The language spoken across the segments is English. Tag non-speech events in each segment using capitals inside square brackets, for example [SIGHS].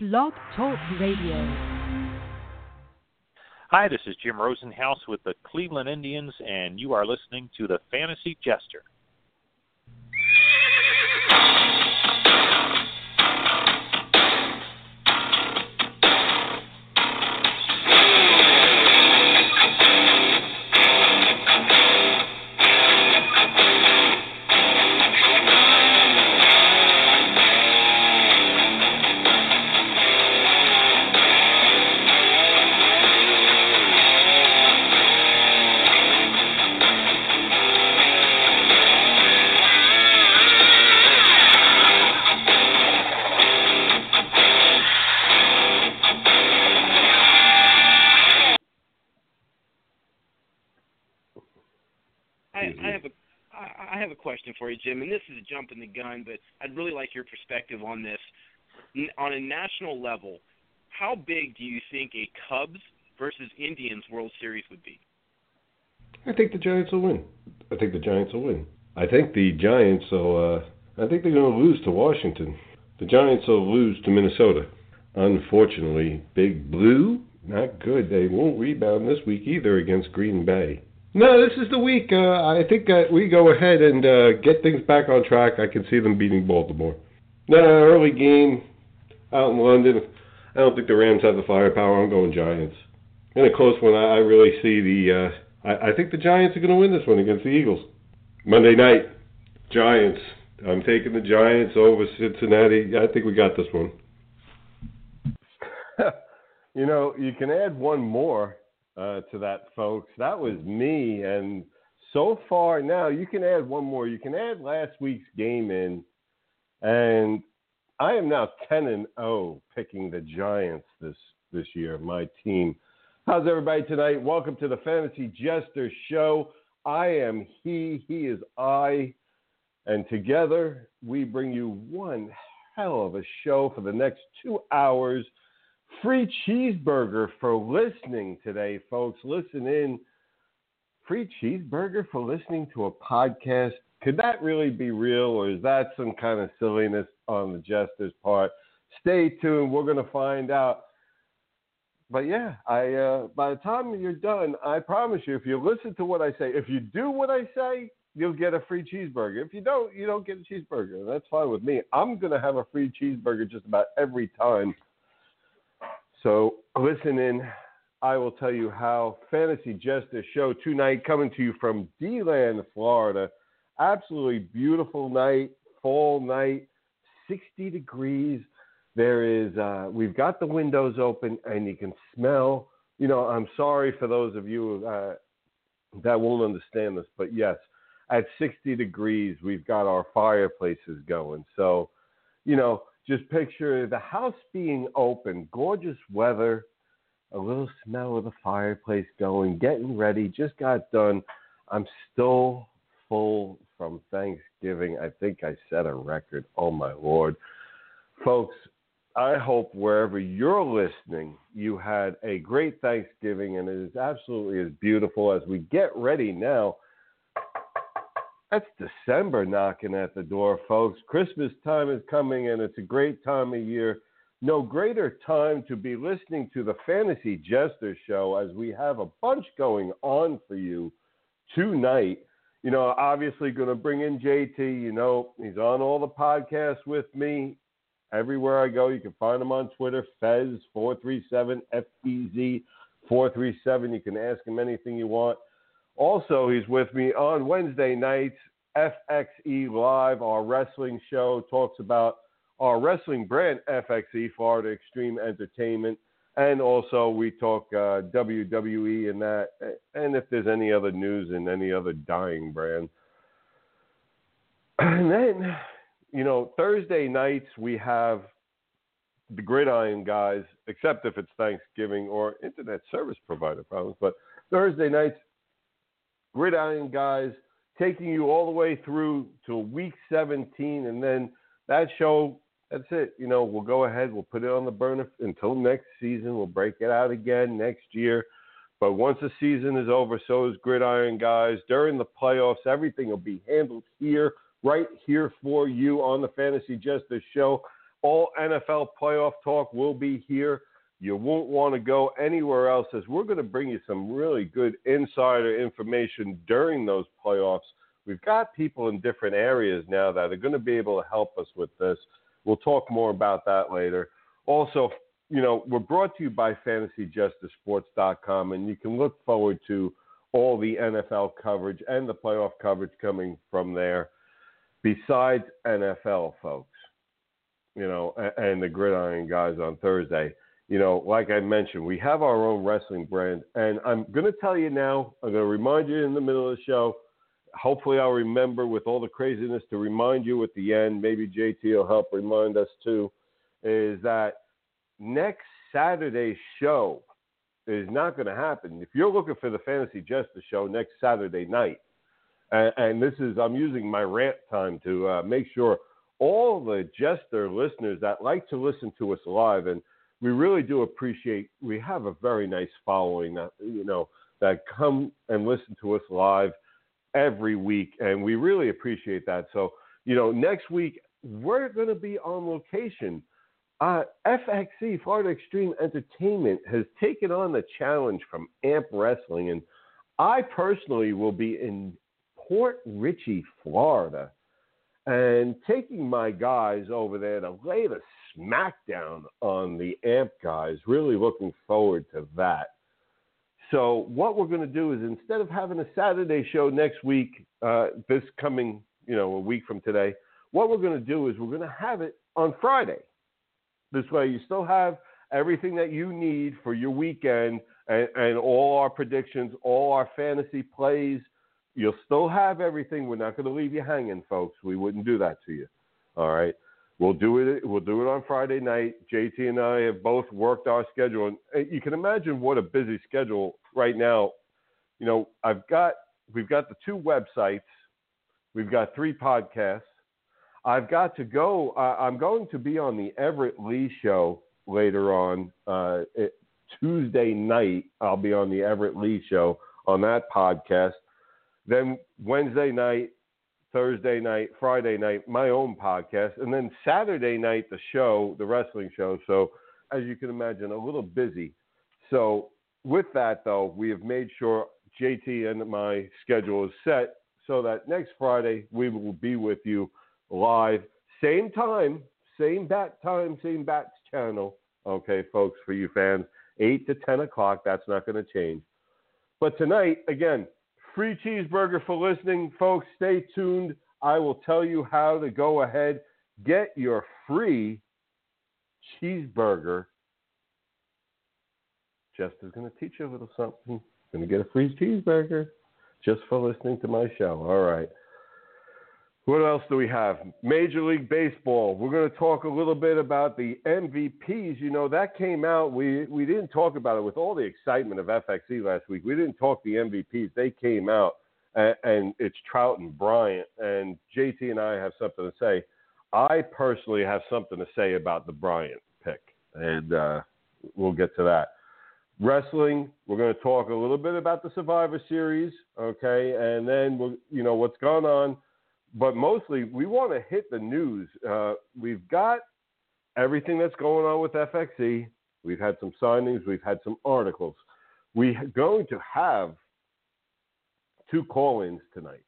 Blog Talk Radio. Hi, this is Jim Rosenhaus with the Cleveland Indians, and you are listening to the Fantasy Jester. Question for you, Jim, and this is a jump in the gun, but I'd really like your perspective on this. On a national level, how big do you think a Cubs versus Indians World Series would be? I think the Giants will win. I think the Giants will win. I think the Giants will. Uh, I think they're going to lose to Washington. The Giants will lose to Minnesota. Unfortunately, Big Blue not good. They won't rebound this week either against Green Bay. No, this is the week. Uh, I think that we go ahead and uh, get things back on track. I can see them beating Baltimore. No, early game out in London. I don't think the Rams have the firepower. I'm going Giants. In a close one, I I really see the. Uh, I, I think the Giants are going to win this one against the Eagles. Monday night, Giants. I'm taking the Giants over Cincinnati. I think we got this one. [LAUGHS] you know, you can add one more uh, to that, folks. That was me, and so far now you can add one more. You can add last week's game in, and I am now ten and zero picking the Giants this this year. My team. How's everybody tonight? Welcome to the Fantasy Jester Show. I am he, he is I, and together we bring you one hell of a show for the next two hours. Free cheeseburger for listening today, folks. Listen in. Free cheeseburger for listening to a podcast. Could that really be real, or is that some kind of silliness on the jester's part? Stay tuned. We're going to find out. But yeah, I uh, by the time you're done, I promise you, if you listen to what I say, if you do what I say, you'll get a free cheeseburger. If you don't, you don't get a cheeseburger. That's fine with me. I'm going to have a free cheeseburger just about every time. So listen in. I will tell you how Fantasy Jester Show tonight coming to you from DeLand, Florida. Absolutely beautiful night, fall night, 60 degrees. There is, uh, we've got the windows open and you can smell. You know, I'm sorry for those of you uh, that won't understand this, but yes, at 60 degrees, we've got our fireplaces going. So, you know, just picture the house being open, gorgeous weather, a little smell of the fireplace going, getting ready, just got done. I'm still full from Thanksgiving. I think I set a record. Oh, my Lord. Folks, I hope wherever you're listening, you had a great Thanksgiving and it is absolutely as beautiful as we get ready now. That's December knocking at the door, folks. Christmas time is coming and it's a great time of year. No greater time to be listening to the Fantasy Jester Show as we have a bunch going on for you tonight. You know, obviously going to bring in JT. You know, he's on all the podcasts with me. Everywhere I go, you can find him on Twitter, Fez437, F E Z 437. You can ask him anything you want. Also, he's with me on Wednesday nights, FXE Live, our wrestling show, talks about our wrestling brand, FXE, Florida Extreme Entertainment. And also, we talk uh, WWE and that, and if there's any other news in any other dying brand. [CLEARS THROAT] And then, you know, Thursday nights, we have the Gridiron guys, except if it's Thanksgiving or internet service provider problems. But Thursday nights, Gridiron guys taking you all the way through to week 17. And then that show, that's it. You know, we'll go ahead, we'll put it on the burner until next season. We'll break it out again next year. But once the season is over, so is Gridiron guys. During the playoffs, everything will be handled here, right here for you on the Fantasy Jester Show. All NFL playoff talk will be here. You won't want to go anywhere else as we're going to bring you some really good insider information during those playoffs. We've got people in different areas now that are going to be able to help us with this. We'll talk more about that later. Also, you know, we're brought to you by FantasyJesterSports.com, and you can look forward to all the NFL coverage and the playoff coverage coming from there. Besides NFL, folks, you know, and the Gridiron guys on Thursday you know, like I mentioned, we have our own wrestling brand. And I'm going to tell you now, I'm going to remind you in the middle of the show. Hopefully, I'll remember with all the craziness to remind you at the end. Maybe JT will help remind us too. Is that next Saturday's show is not going to happen. If you're looking for the Fantasy Jester show next Saturday night, and, and this is, I'm using my rant time to uh, make sure all the Jester listeners that like to listen to us live, and we really do appreciate. We have a very nice following that you know that come and listen to us live every week, and we really appreciate that. So you know, next week we're going to be on location. Uh, FXE Florida Extreme Entertainment has taken on the challenge from AMP Wrestling, and I personally will be in Port Richey, Florida, and taking my guys over there to lay the smackdown on the AMP guys. Really looking forward to that. So what we're going to do is instead of having a Saturday show next week, uh, this coming you know a week from today, what we're going to do is we're going to have it on Friday. This way, you still have everything that you need for your weekend and, and all our predictions, all our fantasy plays. You'll still have everything. We're not going to leave you hanging, folks. We wouldn't do that to you. All right. We'll do it. We'll do it on Friday night. JT and I have both worked our schedule, and you can imagine what a busy schedule right now. You know, I've got we've got the two websites, we've got three podcasts. I've got to go. I'm going to be on the Everett Lee show later on uh, it, Tuesday night. I'll be on the Everett Lee show on that podcast. Then Wednesday night, Thursday night, Friday night, my own podcast, and then Saturday night, the show, the wrestling show. So, as you can imagine, a little busy. So, with that, though, we have made sure JT and my schedule is set so that next Friday we will be with you live, same time, same bat time, same bat channel. Okay, folks, for you fans, 8 to 10 o'clock. That's not going to change. But tonight, again, Free cheeseburger for listening, folks. Stay tuned. I will tell you how to go ahead, get your free cheeseburger. Just is going to teach you a little something. Going to get a free cheeseburger just for listening to my show. All right. What else do we have? Major League Baseball. We're going to talk a little bit about the MVPs. You know, that came out. We we didn't talk about it with all the excitement of FXE last week. We didn't talk the MVPs. They came out, and, and it's Trout and Bryant. And JT and I have something to say. I personally have something to say about the Bryant pick, and uh, we'll get to that. Wrestling. We're going to talk a little bit about the Survivor Series, okay, and then we'll, you know what's going on but mostly we want to hit the news. Uh, we've got everything that's going on with FXE. We've had some signings. We've had some articles. We're going to have two call-ins tonight.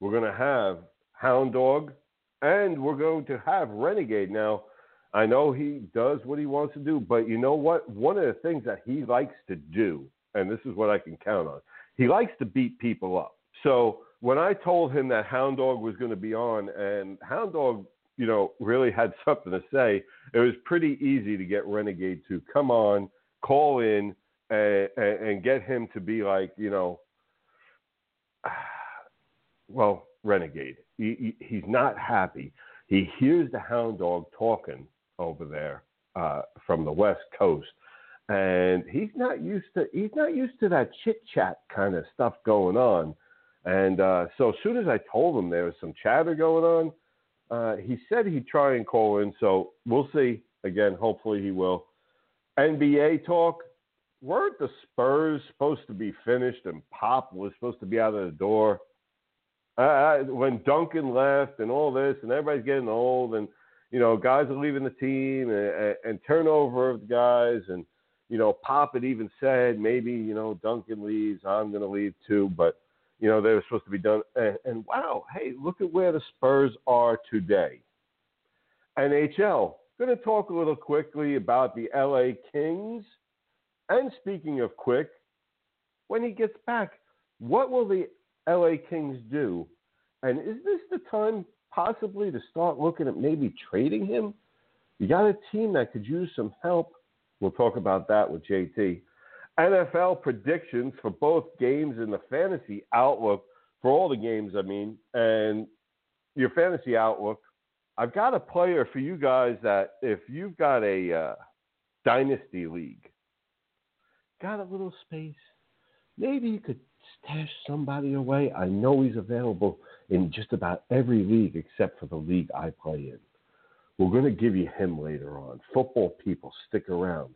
We're going to have Hound Dog, and we're going to have Renegade. Now, I know he does what he wants to do, but you know what? One of the things that he likes to do, and this is what I can count on, he likes to beat people up. So when I told him that Hound Dog was going to be on, and Hound Dog, you know, really had [LAUGHS] something to say, it was pretty easy to get Renegade to come on, call in, and, and get him to be like, you know, [SIGHS] well, Renegade. He, he, he's not happy. He hears the Hound Dog talking over there uh, from the West Coast, and he's not used to he's not used to that chit chat kind of stuff going on and uh, so as soon as I told him there was some chatter going on, uh, he said he'd try and call in. So we'll see. Again, hopefully he will. NBA talk. Weren't the Spurs supposed to be finished and Pop was supposed to be out of the door? Uh, when Duncan left and all this, and everybody's getting old, and you know, guys are leaving the team and, and turnover of guys. And, you know, Pop had even said maybe, you know, Duncan leaves, I'm going to leave too. But, you know, they were supposed to be done. And, and wow, hey, look at where the Spurs are today. NHL, going to talk a little quickly about the LA Kings. And speaking of quick, when he gets back, what will the LA Kings do? And is this the time possibly to start looking at maybe trading him? You got a team that could use some help. We'll talk about that with JT. NFL predictions for both games and the fantasy outlook for all the games, I mean, and your fantasy outlook. I've got a player for you guys that if you've got a uh, dynasty league, got a little space, maybe you could stash somebody away. I know he's available in just about every league except for the league I play in. We're going to give you him later on. Football people, stick around.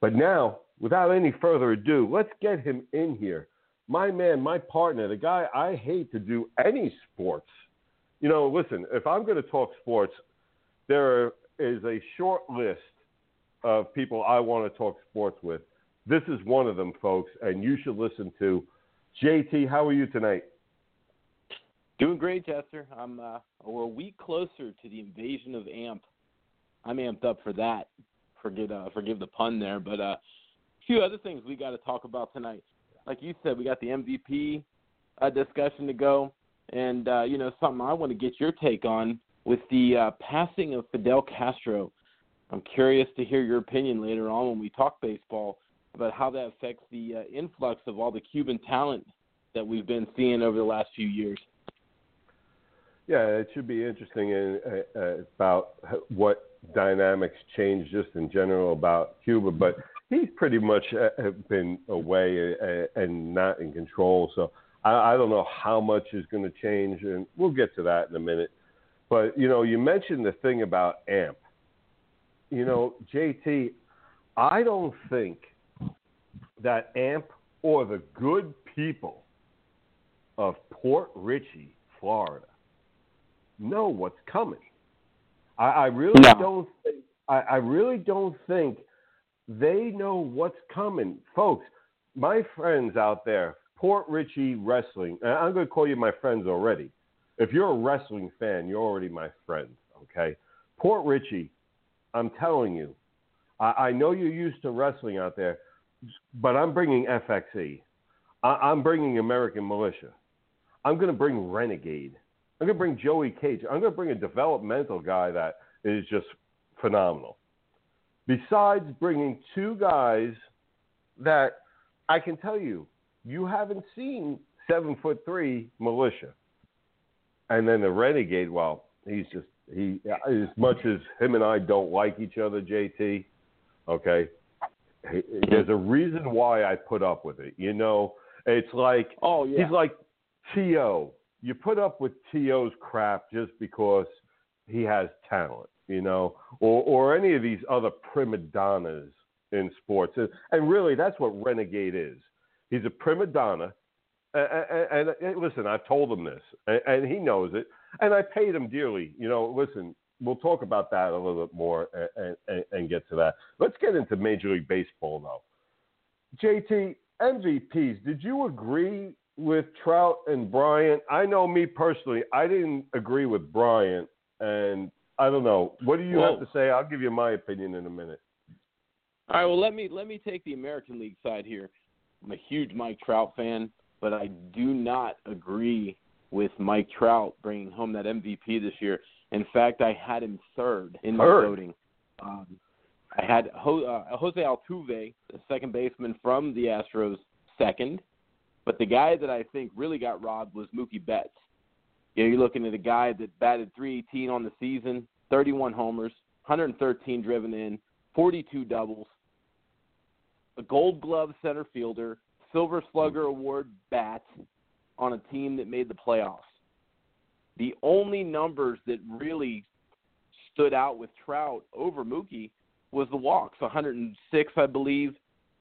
But now, without any further ado, let's get him in here. My man, my partner, the guy I hate to do any sports. You know, listen, if I'm going to talk sports, there is a short list of people I want to talk sports with. This is one of them, folks, and you should listen to JT. How are you tonight? Doing great, Jester. I'm uh, we're a week closer to the invasion of AMP. I'm amped up for that. Uh, forgive the pun there, but uh, few other things we got to talk about tonight. Like you said, we got the MVP uh, discussion to go, and uh, you know something I want to get your take on with the uh, passing of Fidel Castro. I'm curious to hear your opinion later on when we talk baseball about how that affects the uh, influx of all the Cuban talent that we've been seeing over the last few years. Yeah, it should be interesting in, uh, uh, about what dynamics change just in general about Cuba, but he's pretty much uh, been away uh, and not in control. So I, I don't know how much is going to change, and we'll get to that in a minute. But you know, you mentioned the thing about AMP. You know, JT, I don't think that AMP or the good people of Port Richey, Florida, know what's coming. I, I really no. don't think I, I really don't think they know what's coming. Folks, my friends out there, Port Richey Wrestling, I'm going to call you my friends already. If you're a wrestling fan, you're already my friend, okay? Port Richey, I'm telling you, I, I know you're used to wrestling out there, but I'm bringing FXE. I, am bringing American Militia. I'm going to bring Renegade. I'm going to bring Joey Cage. I'm going to bring a developmental guy that is just phenomenal. Besides bringing two guys that I can tell you, you haven't seen seven foot three militia. And then the renegade, well, he's just he as much as him and I don't like each other, JT. Okay, there's a reason why I put up with it. You know, it's like oh yeah, he's like To. You put up with T.O.'s crap just because he has talent, you know, or or any of these other prima donnas in sports, and, and really that's what Renegade is. He's a prima donna. And, and, and listen, I've told him this, and, and he knows it, and I paid him dearly. You know, listen, we'll talk about that a little bit more and, and, and, get to that. Let's get into Major League Baseball though. JT MVPs. Did you agree with Trout and Bryant? I know me personally, I didn't agree with Bryant, and I don't know. What do you well, have to say? I'll give you my opinion in a minute. All right. Well, let me let me take the American League side here. I'm a huge Mike Trout fan, but I do not agree with Mike Trout bringing home that MVP this year. In fact, I had him third in my voting. Um, I had Ho- uh, Jose Altuve, the second baseman from the Astros, second. But the guy that I think really got robbed was Mookie Betts. You know, you're looking at a guy that batted 318 on the season, 31 homers, 113 driven in, 42 doubles, a Gold Glove center fielder, Silver Slugger Award bat on a team that made the playoffs. The only numbers that really stood out with Trout over Mookie was the walks, 106, I believe,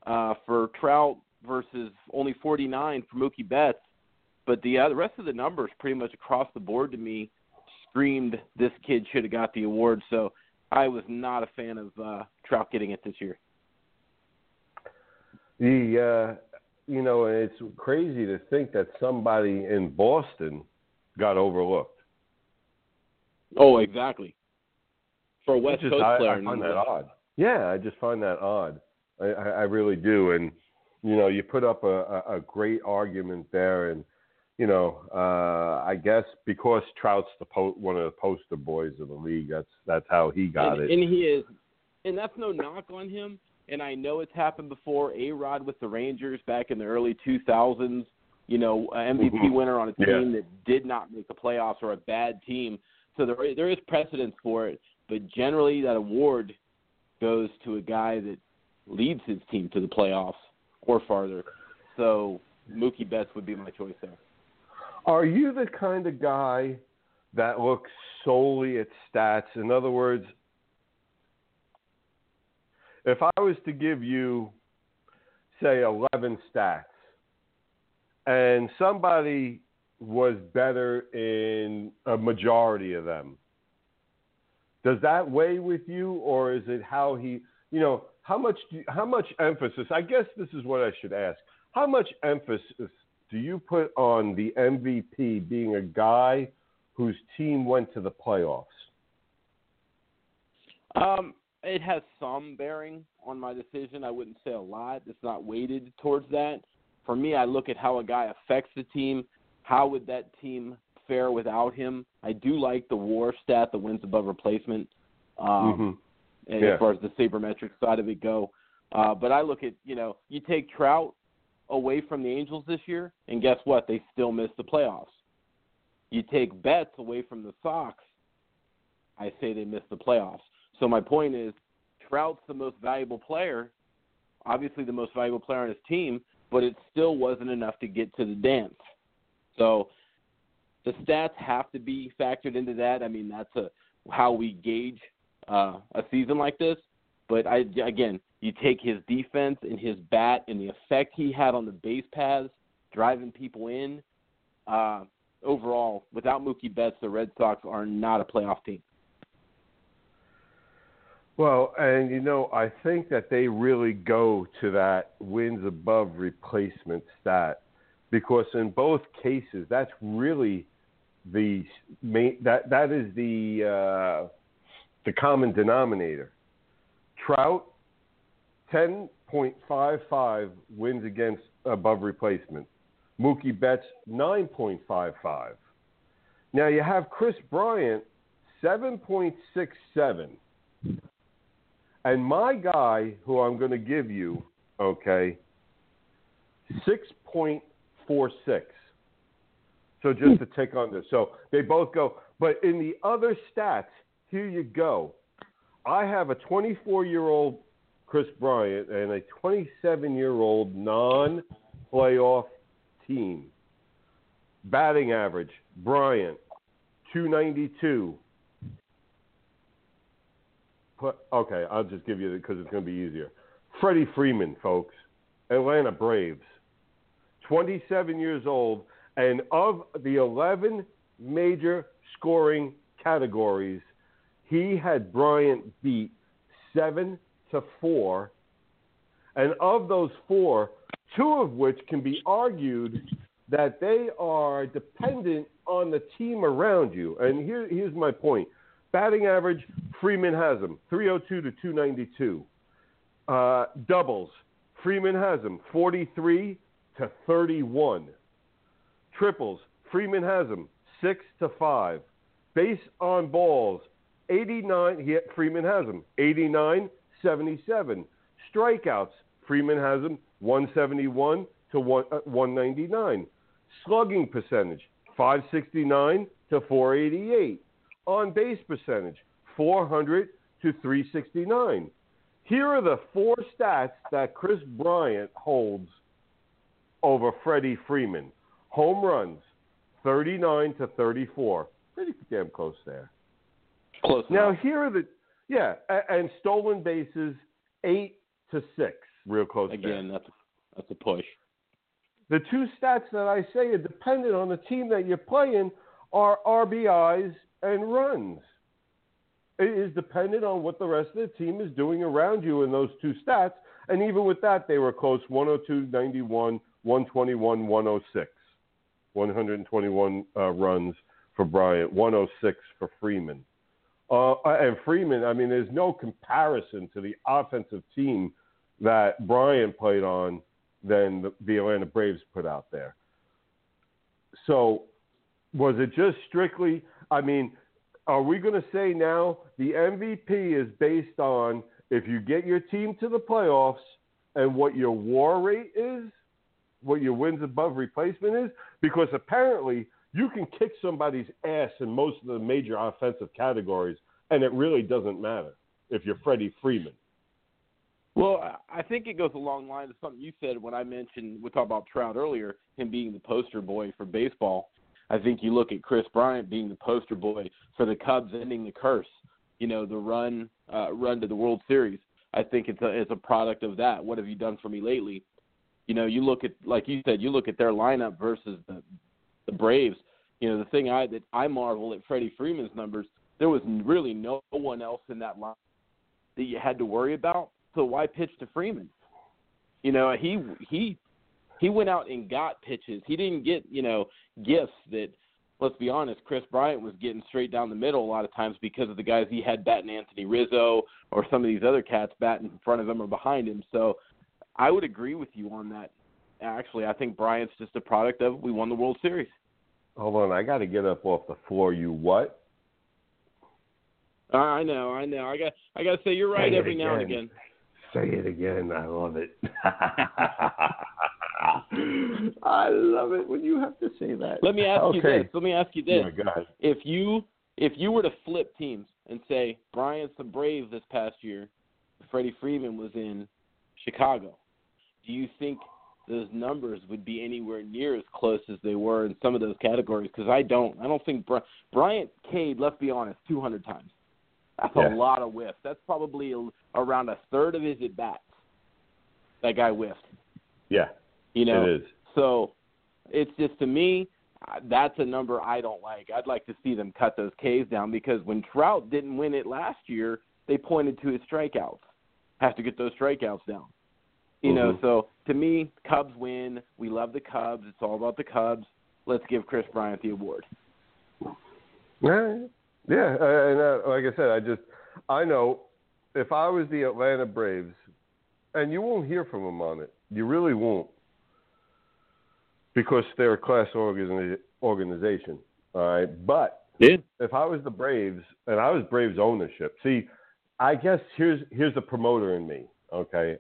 uh, for Trout versus only 49 for Mookie Betts. But the, uh, the rest of the numbers, pretty much across the board to me, screamed this kid should have got the award. So I was not a fan of uh, Trout getting it this year. The uh, you know, it's crazy to think that somebody in Boston got overlooked. Oh, exactly. For a West just, Coast I, player, I find that odd. Yeah, I just find that odd. I, I, I really do, and you know, you put up a, a, a great argument there, and you know, uh, I guess because Trout's the po- one of the poster boys of the league, that's that's how he got and, it. And he is, and that's no knock on him. And I know it's happened before. A Rod with the Rangers back in the early 2000s, you know, MVP mm-hmm. winner on a team yeah. that did not make the playoffs or a bad team. So there there is precedence for it, but generally that award goes to a guy that leads his team to the playoffs or farther. So Mookie Betts would be my choice there. Are you the kind of guy that looks solely at stats? In other words, if I was to give you, say, 11 stats, and somebody was better in a majority of them, does that weigh with you, or is it how he, you know, how much do, how much emphasis? I guess this is what I should ask. How much emphasis do you put on the MVP being a guy whose team went to the playoffs? Um, it has some bearing on my decision. I wouldn't say a lot. It's not weighted towards that. For me, I look at how a guy affects the team. How would that team fare without him? I do like the WAR stat, the wins above replacement, um, mm-hmm. yeah. as far as the sabermetric side of it go. Uh, but I look at you know you take Trout away from the Angels this year, and guess what? They still missed the playoffs. You take Betts away from the Sox, I say they missed the playoffs. So my point is, Trout's the most valuable player, obviously the most valuable player on his team, but it still wasn't enough to get to the dance. So the stats have to be factored into that. I mean, that's a how we gauge uh, a season like this. But I again, you take his defense and his bat and the effect he had on the base paths, driving people in. Uh, overall, without Mookie Betts, the Red Sox are not a playoff team. Well, and you know, I think that they really go to that wins above replacement stat because in both cases, that's really the main that that is the uh, the common denominator. Trout 10.55 wins against above replacement. Mookie Betts 9.55. Now you have Kris Bryant 7.67. And my guy, who I'm going to give you, okay, 6.46. So just to take on this. So they both go. But in the other stats, here you go. I have a 24 year old Kris Bryant and a 27 year old non playoff team. Batting average Bryant, 292. Put, okay, I'll just give you because it's going to be easier. Freddie Freeman, folks, Atlanta Braves, 27 years old, and of the 11 major scoring categories, he had Bryant beat seven to four. And of those four, two of which can be argued that they are dependent on the team around you. And here, here's my point batting average, Freeman has them 302 to 292. Uh, doubles, Freeman has them 43 to 31. Triples, Freeman has them 6 to 5. Base on balls, 89, he, Freeman has them 89 77. Strikeouts, Freeman has them 171 to 1, uh, 199. Slugging percentage, 569 to 488. On base percentage, 400 to 369. Here are the four stats that Kris Bryant holds over Freddie Freeman. Home runs, 39 to 34. Pretty damn close there. Close. Now enough. here are the yeah, and stolen bases eight to six, real close. Again, there. that's that's a push. The two stats that I say are dependent on the team that you're playing are RBIs and runs. It is dependent on what the rest of the team is doing around you in those two stats. And even with that, they were close 102 91, 121 106. 121 uh, runs for Bryant, 106 for Freeman. Uh, and Freeman, I mean, there's no comparison to the offensive team that Bryant played on than the, the Atlanta Braves put out there. So, was it just strictly? I mean, are we going to say now the MVP is based on if you get your team to the playoffs and what your WAR rate is, what your wins above replacement is? Because apparently you can kick somebody's ass in most of the major offensive categories, and it really doesn't matter if you're Freddie Freeman. Well, I think it goes along the lines of something you said when I mentioned we talked about Trout earlier, him being the poster boy for baseball. I think you look at Kris Bryant being the poster boy for the Cubs ending the curse. You know, the run uh, run to the World Series. I think it's a it's a product of that. What have you done for me lately? You know, you look at like you said, you look at their lineup versus the the Braves. You know, the thing I that I marvel at Freddie Freeman's numbers, there was really no one else in that line that you had to worry about. So why pitch to Freeman? You know, he he he went out and got pitches. He didn't get, you know, gifts that let's be honest, Kris Bryant was getting straight down the middle a lot of times because of the guys he had batting Anthony Rizzo or some of these other cats batting in front of him or behind him. So I would agree with you on that. Actually, I think Bryant's just a product of we won the World Series. Hold on, I got to get up off the floor. You what? Uh, I know, I know. I got, I got to say you're right say every now and again. Say it again. I love it. [LAUGHS] I love it when you have to say that. Let me ask okay. you this. Let me ask you this. Yeah, if you if you were to flip teams and say Bryant's the Brave this past year, Freddie Freeman was in Chicago, do you think those numbers would be anywhere near as close as they were in some of those categories? Because I don't. I don't think Bry- Bryant Cade. Let's be honest, 200 times. That's yeah. a lot of whiffs. That's probably a, around a third of his at bats. That guy whiffed. Yeah. You know. It is. So it's just to me, that's a number I don't like. I'd like to see them cut those Ks down because when Trout didn't win it last year, they pointed to his strikeouts. Have to get those strikeouts down. You mm-hmm. know, so to me, Cubs win. We love the Cubs. It's all about the Cubs. Let's give Kris Bryant the award. Yeah, yeah, and uh, like I said, I just I know if I was the Atlanta Braves, and you won't hear from them on it. You really won't because they're a class organization. All right, but yeah. if I was the Braves and I was Braves ownership, see, I guess here's here's the promoter in me. Okay,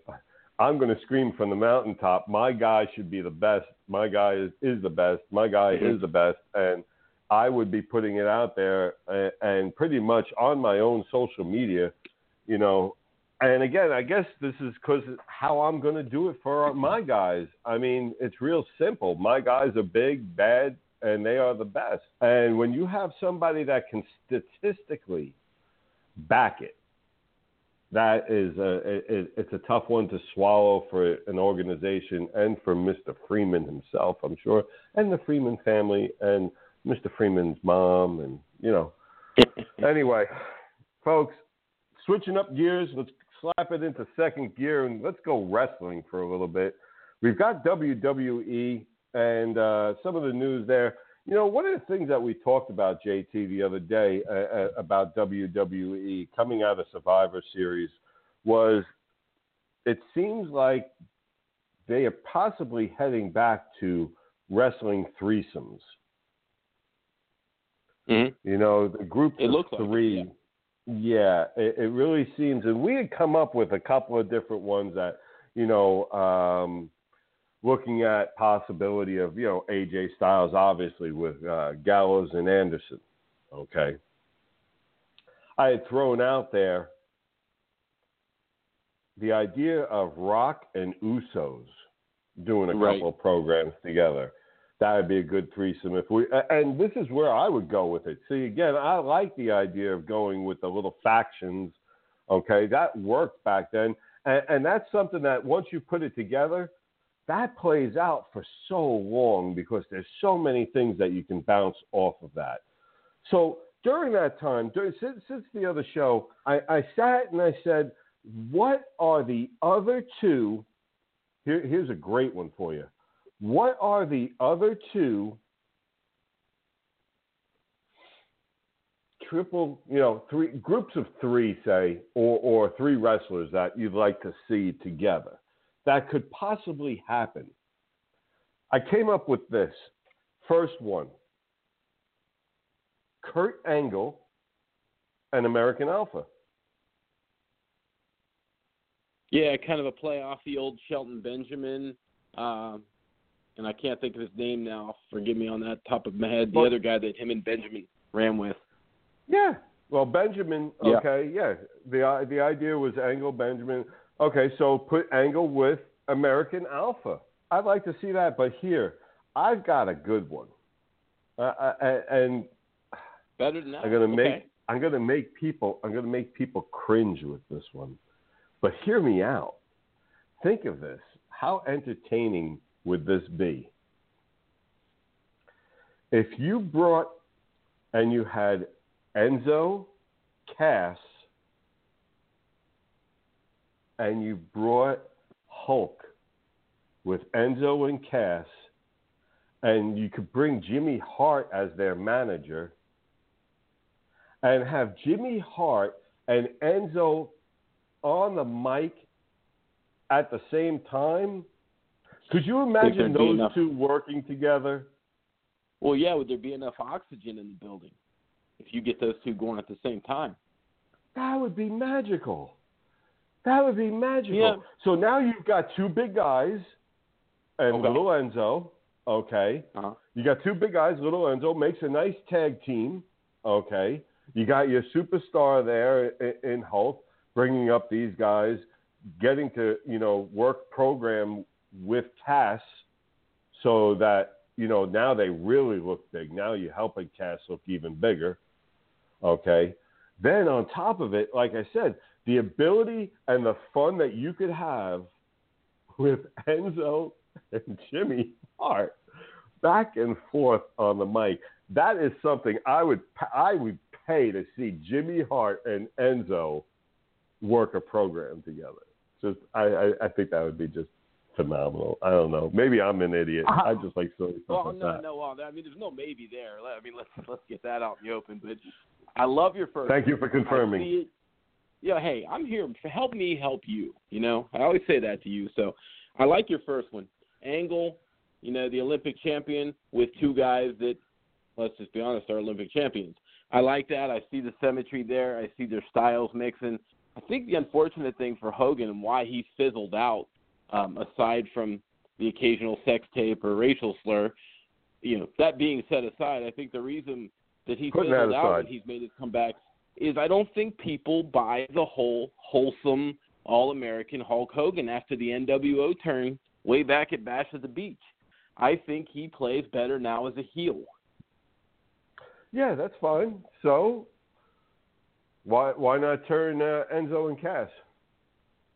I'm going to scream from the mountaintop. My guy should be the best. My guy is, is the best. My guy mm-hmm. is the best, and I would be putting it out there and, and pretty much on my own social media, you know, and again, I guess this is because how I'm going to do it for my guys. I mean, it's real simple. My guys are big, bad, and they are the best. And when you have somebody that can statistically back it, that is a, it, it's a tough one to swallow for an organization and for Mr. Freeman himself, I'm sure, and the Freeman family and Mr. Freeman's mom, and you know. [LAUGHS] anyway, folks, switching up gears, let's slap it into second gear and let's go wrestling for a little bit. We've got WWE and uh, some of the news there. You know, one of the things that we talked about, JT, the other day uh, uh about WWE coming out of Survivor Series was it seems like they are possibly heading back to wrestling threesomes. Mm-hmm. You know, the group it of three. Like it, yeah. Yeah, it, it really seems, and we had come up with a couple of different ones that, you know, um, looking at possibility of, you know, AJ Styles, obviously with uh, Gallows and Anderson. Okay, I had thrown out there the idea of Rock and Usos doing a right. couple of programs together that would be a good threesome if we and this is where I would go with it. See again, I like the idea of going with the little factions. Okay, that worked back then, and, and that's something that once you put it together, that plays out for so long because there's so many things that you can bounce off of that. So during that time, during, since, since the other show, I, I sat and I said, what are the other two? Here, here's a great one for you. What are the other two triple, you know, three groups of three, say, or, or three wrestlers that you'd like to see together that could possibly happen? I came up with this. First one Kurt Angle and American Alpha. Yeah, kind of a play off the old Shelton Benjamin. Uh, and I can't think of his name now. Forgive me on that top of my head. The but, other guy that him and Benjamin ran with. Yeah. Well, Benjamin. Okay. Yeah. yeah. The the idea was Angle Benjamin. Okay, so put Angle with American Alpha. I'd like to see that, but here I've got a good one, uh, and better than that. I'm gonna okay. make I'm gonna make people I'm gonna make people cringe with this one, but hear me out. Think of this. How entertaining would this be? If you brought and you had Enzo, Cass, and you brought Hulk with Enzo and Cass, and you could bring Jimmy Hart as their manager, and have Jimmy Hart and Enzo on the mic at the same time. Could you imagine those two working together? Well, yeah, would there be enough oxygen in the building if you get those two going at the same time? That would be magical. That would be magical. Yeah. So now you've got two big guys and okay. little Enzo. Okay. Uh-huh. You got two big guys. Little Enzo makes a nice tag team. Okay. You got your superstar there in Hulk, bringing up these guys, getting to you know work program with Cass, so that you know now they really look big. Now you're helping Cass look even bigger. Okay. Then on top of it, like I said, the ability and the fun that you could have with [LAUGHS] Enzo and Jimmy Hart back and forth on the mic. That is something I would I would pay to see Jimmy Hart and Enzo work a program together. Just I, I, I think that would be just phenomenal. I don't know. Maybe I'm an idiot. Uh, I just like silly stuff well, like no, that. no, well, I mean, there's no maybe there. I mean, let's [LAUGHS] let's get that out in the open. But I love your first. Thank you for confirming. Yeah, hey, I'm here help me help you. You know, I always say that to you. So I like your first one. Angle, you know, the Olympic champion with two guys that, let's just be honest, are Olympic champions. I like that. I see the symmetry there. I see their styles mixing. I think the unfortunate thing for Hogan and why he fizzled out, um, aside from the occasional sex tape or racial slur, you know, that being set aside, I think the reason that he Putting fizzled out and he's made his comeback is I don't think people buy the whole wholesome All American Hulk Hogan after the NWO turn way back at Bash at the Beach. I think he plays better now as a heel. Yeah, that's fine. So why why not turn uh, Enzo and Cass?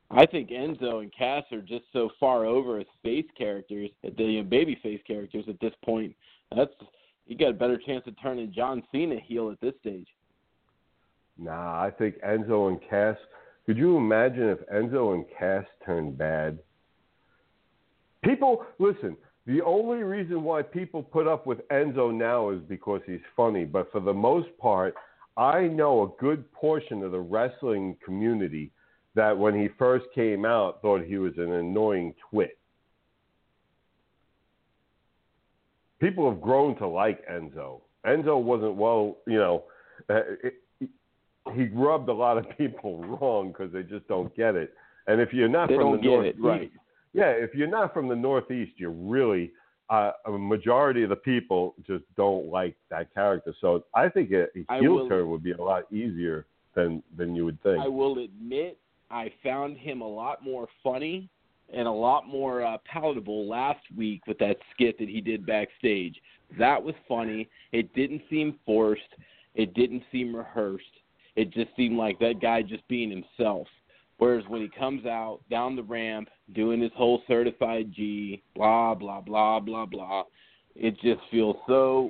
I think Enzo and Cass are just so far over as face characters, the you know, baby face characters at this point. That's you got a better chance of turning John Cena heel at this stage. Nah, I think Enzo and Cass. Could you imagine if Enzo and Cass turned bad? People, listen. The only reason why people put up with Enzo now is because he's funny. But for the most part, I know a good portion of the wrestling community that when he first came out thought he was an annoying twit. People have grown to like Enzo. Enzo wasn't well, you know, uh, it, he rubbed a lot of people [LAUGHS] wrong because they just don't get it. And if you're not they from the Northeast, right. yeah, if you're not from the Northeast, you're really uh, a majority of the people just don't like that character. So I think a, a heel will, turn would be a lot easier than than you would think. I will admit, I found him a lot more funny and a lot more uh, palatable last week with that skit that he did backstage. That was funny. It didn't seem forced. It didn't seem rehearsed. It just seemed like that guy just being himself. Whereas when he comes out down the ramp doing his whole certified G, blah blah blah blah blah, it just feels so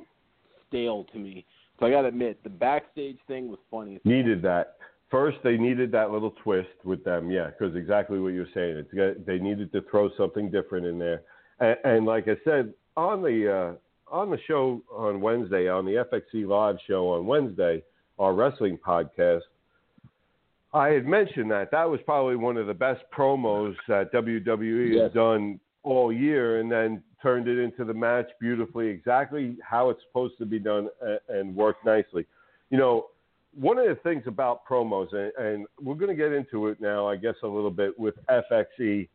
stale to me. So I got to admit, the backstage thing was funny. Needed that. First, they needed that little twist with them, yeah, because exactly what you're saying. It's they needed to throw something different in there, and, and like I said on the uh, on the show on Wednesday, on the FXE Live show on Wednesday, our wrestling podcast, I had mentioned that that was probably one of the best promos that WWE yes. has done all year, and then turned it into the match beautifully, exactly how it's supposed to be done, and, worked nicely. You know one of the things about promos, and, and we're going to get into it now, I guess, a little bit with FXE,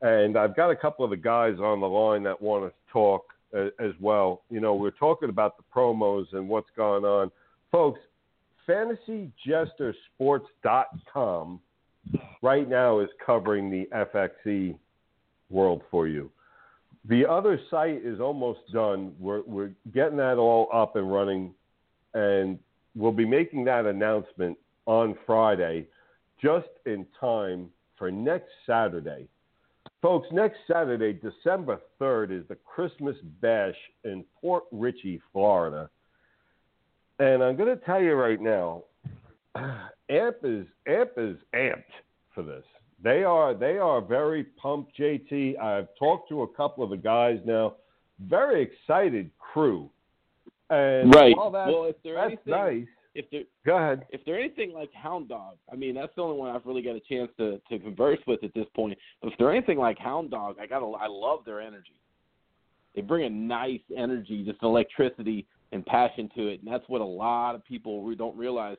and I've got a couple of the guys on the line that want to talk uh, as well. You know, we're talking about the promos and what's going on. Folks, FantasyJesterSports.com right now is covering the FXE world for you. The other site is almost done. We're, we're getting that all up and running, and we'll be making that announcement on Friday, just in time for next Saturday. Folks, next Saturday, December 3rd, is the Christmas Bash in Port Richey, Florida. And I'm going to tell you right now, [SIGHS] AMP is AMP is amped for this. They are they are very pumped, JT. I've talked to a couple of the guys now. Very excited crew. And right. That, well, if they're that's anything, nice. If they're go ahead. If they're anything like Hound Dog, I mean that's the only one I've really got a chance to to converse with at this point. But if they're anything like Hound Dog, I got I love their energy. They bring a nice energy, just electricity and passion to it, and that's what a lot of people don't realize.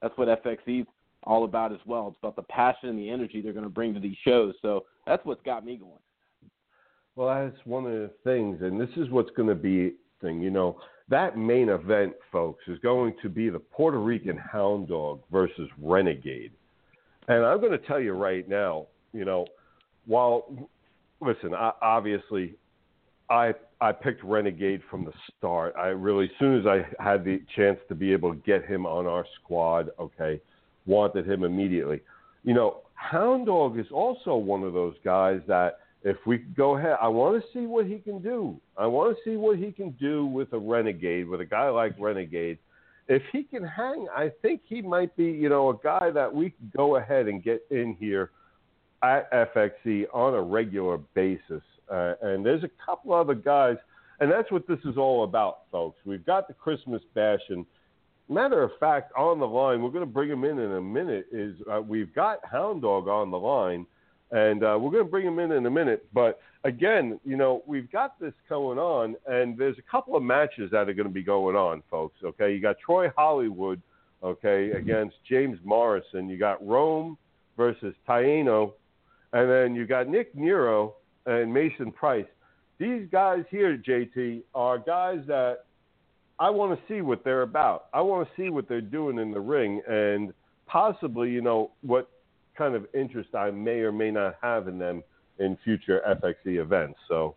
That's what FXE's all about as well. It's about the passion and the energy they're going to bring to these shows. So that's what's got me going. Well, that's one of the things, and this is what's going to be thing. You know, that main event, folks, is going to be the Puerto Rican Hound Dog versus Renegade. And I'm going to tell you right now, you know, while listen, obviously, I I picked Renegade from the start. I really, as soon as I had the chance to be able to get him on our squad, okay, wanted him immediately. You know, Hound Dog is also one of those guys that if we go ahead, I want to see what he can do. I want to see what he can do with a Renegade, with a guy like Renegade. If he can hang, I think he might be, you know, a guy that we can go ahead and get in here at FXE on a regular basis. Uh, and there's a couple other guys, and that's what this is all about, folks. We've got the Christmas bash, and matter of fact, on the line, we're going to bring him in in a minute. Is uh, we've got Hound Dog on the line and uh, we're going to bring him in in a minute. But again, you know, we've got this going on, and there's a couple of matches that are going to be going on, folks. Okay, you got Troy Hollywood, okay, against James Morrison. You got Rome versus Taino, and then you got Nick Nero and Mason Price. These guys here, JT, are guys that I want to see what they're about. I want to see what they're doing in the ring, and possibly, you know, what kind of interest I may or may not have in them in future FXE events. So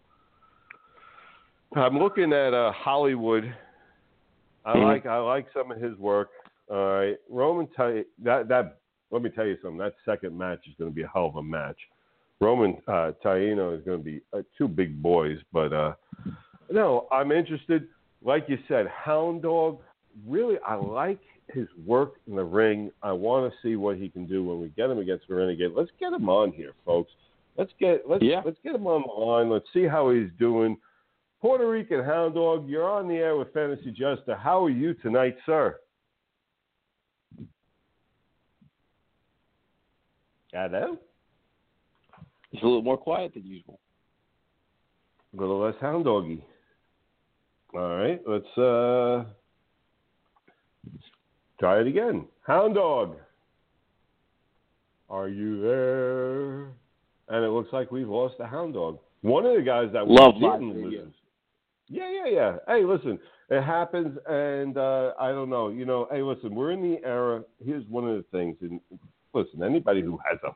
I'm looking at uh, Hollywood. I mm-hmm. like I like some of his work. All right, Roman T- that that let me tell you something. That second match is going to be a hell of a match. Roman uh, Taino is going to be uh, two big boys, but uh, no, I'm interested. Like you said, Hound Dog. Really, I like his work in the ring. I want to see what he can do when we get him against the Renegade. Let's get him on here, folks. Let's get let's yeah. let's get him on the line. Let's see how he's doing. Puerto Rican Hound Dog, you're on the air with Fantasy Jester. How are you tonight, sir? Hello. He's a little more quiet than usual. A little less hound doggy. All right, let's uh Try it again. Hound Dog. Are you there? And it looks like we've lost the Hound Dog. One of the guys that Love we didn't lose. Yeah, yeah, yeah. Hey, listen, it happens, and uh, I don't know. You know, hey, listen, we're in the era. Here's one of the things. And listen, anybody who has a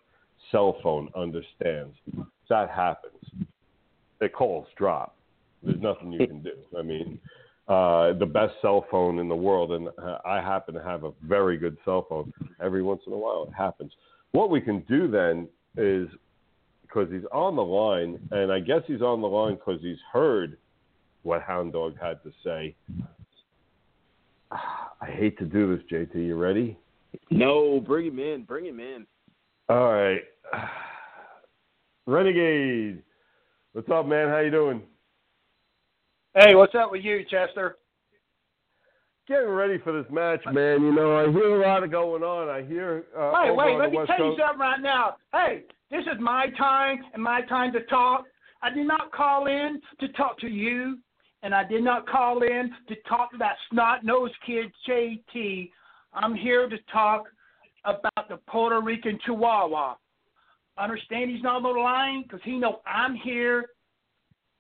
cell phone understands that happens. The calls drop. There's nothing you can do. I mean, uh, the best cell phone in the world, and I happen to have a very good cell phone. Every once in a while, it happens. What we can do then is because he's on the line, and I guess he's on the line because he's heard what Hound Dog had to say. [SIGHS] I hate to do this, JT. You ready? No, bring him in. Bring him in. All right. [SIGHS] Renegade. What's up, man? How you doing? Hey, what's up with you, Jester? Getting ready for this match, man. You know, I hear a lot of going on. I hear. Uh, wait, wait. Let me West tell you something right now. Hey, this is my time and my time to talk. I did not call in to talk to you, and I did not call in to talk to that snot-nosed kid, JT. I'm here to talk about the Puerto Rican Chihuahua. Understand he's not on the line because he know I'm here.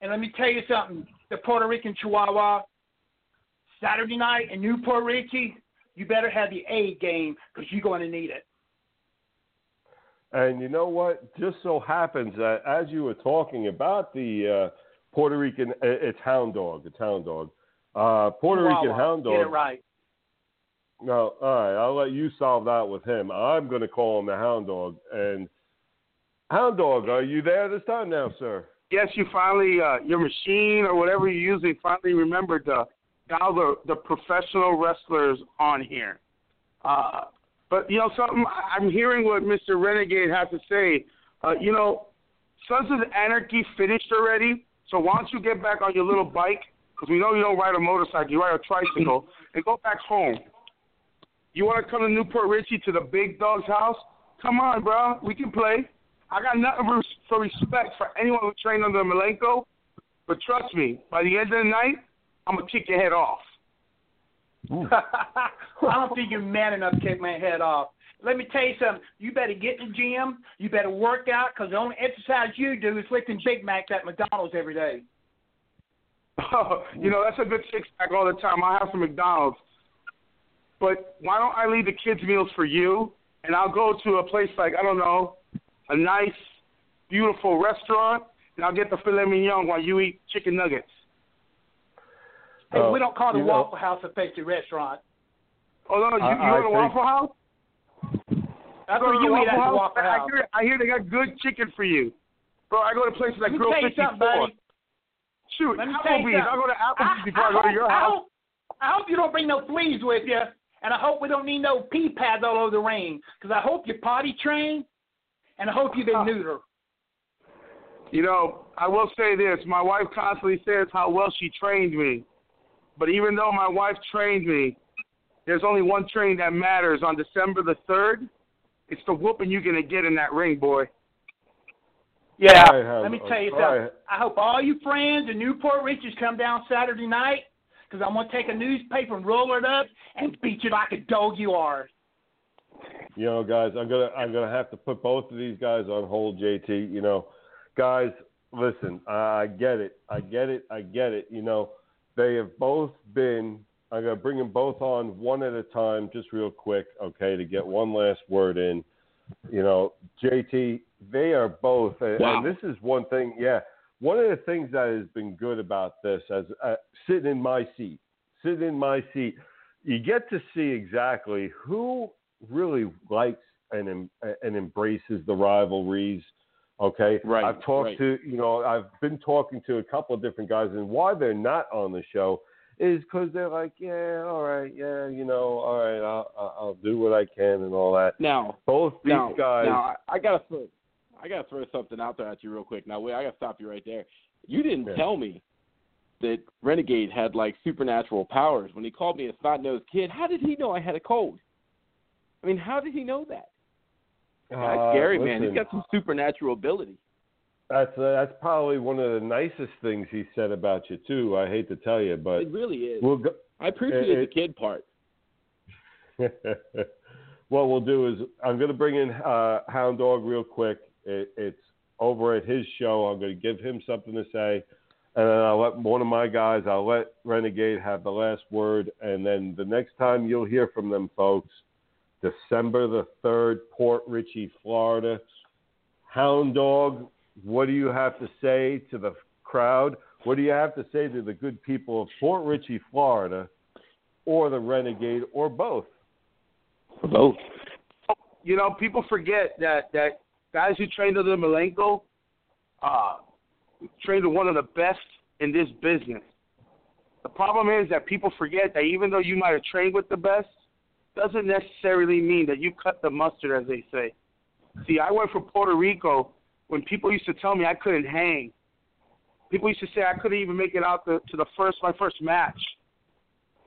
And let me tell you something. The Puerto Rican Chihuahua, Saturday night in New Port Richey, you better have the A game because you're going to need it. And you know what? Just so happens that as you were talking about the uh, Puerto Rican, uh, it's hound dog, it's hound dog, uh, Puerto Rican hound dog. Get it right. No, all right. I'll let you solve that with him. I'm going to call him the hound dog. And hound dog, are you there this time now, sir? Yes, you finally, uh, your machine or whatever you're using finally remembered to dial the, the professional wrestlers on here. Uh, but, you know, something, I'm hearing what Mr. Renegade has to say. Uh, you know, Sons of Anarchy finished already, so why don't you get back on your little bike, because we know you don't ride a motorcycle, you ride a tricycle, and go back home. You want to come to New Port Richey to the big dog's house? Come on, bro. We can play. I got nothing for, for respect for anyone who trained under Malenko, but trust me, by the end of the night, I'm gonna kick your head off. [LAUGHS] I don't think you're man enough to kick my head off. Let me tell you something. You better get in the gym. You better work out because the only exercise you do is lifting Big Macs at McDonald's every day. [LAUGHS] Oh, you know, that's a good six pack all the time. I have some McDonald's. But why don't I leave the kids' meals for you and I'll go to a place like, I don't know, a nice, beautiful restaurant and I'll get the filet mignon while you eat chicken nuggets. Hey, Oh, we uh, don't call the you know- Waffle House a fancy restaurant. Oh no, you, I- you I go to think- Waffle House? That's Go where to you the eat at the Waffle I House. hear, I hear they got good chicken for you. Bro, I go to places like Let me Grill tell you 54. buddy. Shoot, Let me tell you Applebee's. I'll go to Applebee's I, before I, I go to hope, your I house. hope, I hope you don't bring no fleas with you, and I hope we don't need no pee pads all over the ring. Because I hope you're potty trained, and I hope you've been neutered. You know, I will say this. My wife constantly says how well she trained me. But even though my wife trained me, there's only one training that matters on December the 3rd. It's the whooping you're going to get in that ring, boy. Yeah. All right, Hound Let me tell you something. right. I hope all you friends in Newport Richards come down Saturday night because I'm going to take a newspaper and roll it up and beat you like a dog you are. You know, guys, I'm gonna I'm gonna have to put both of these guys on hold, JT. You know, guys, listen, I I get it, I get it, I get it. You know, they have both been. I'm gonna bring them both on one at a time, just real quick, okay, to get one last word in. You know, JT, they are both, and, Wow. and this is one thing. Yeah, one of the things that has been good about this, as uh, sitting in my seat, sitting in my seat, you get to see exactly who really likes and and embraces the rivalries. Okay, Right, I've talked right. to you know I've been talking to a couple of different guys, and why they're not on the show is because they're like, yeah, all right, yeah, you know, all right, I'll, I'll do what I can and all that. Now, Both these now, guys, now I, I gotta throw, I gotta throw something out there at you real quick. Now, wait, I gotta stop you right there. You didn't Yeah. tell me that Renegade had like supernatural powers when he called me a snot-nosed kid. How did he know I had a cold? I mean, how did he know that? That's uh, scary, man. he's got some supernatural ability. That's uh, that's probably one of the nicest things he said about you too. I hate to tell you, but It really is. we'll go. I appreciate it- the kid part. [LAUGHS] what we'll do is I'm going to bring in uh, Hound Dog real quick. It, it's over at his show. I'm going to give him something to say, and then I'll let one of my guys. I'll let Renegade have the last word, and then the next time you'll hear from them, folks, December the third, Port Richey, Florida. Hound Dog, what do you have to say to the crowd? What do you have to say to the good people of Port Richey, Florida, or the Renegade, or both? Both. You know, people forget that that guys who trained under Malenko uh, trained with one of the best in this business. The problem is that people forget that even though you might have trained with the best, doesn't necessarily mean that you cut the mustard, as they say. See, I went from Puerto Rico when people used to tell me I couldn't hang. People used to say I couldn't even make it out to, to the first my first match.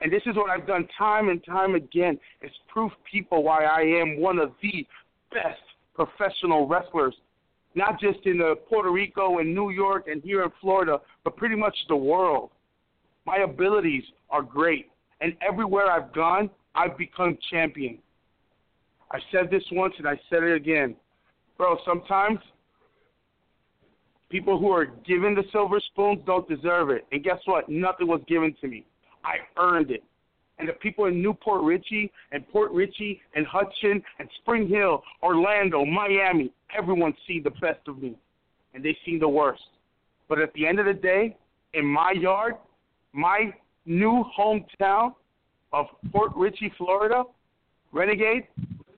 And this is what I've done time and time again It's prove people why I am one of the best professional wrestlers, not just in the Puerto Rico and New York and here in Florida, but pretty much the world. My abilities are great, and everywhere I've gone, I've become champion. I said this once and I said it again. Bro, sometimes people who are given the silver spoons don't deserve it. And guess what? Nothing was given to me. I earned it. And the people in New Port Richey and Port Richey and Hudson and Spring Hill, Orlando, Miami, everyone see the best of me. And they see the worst. But at the end of the day, in my yard, my new hometown of Port Richey, Florida, Renegade,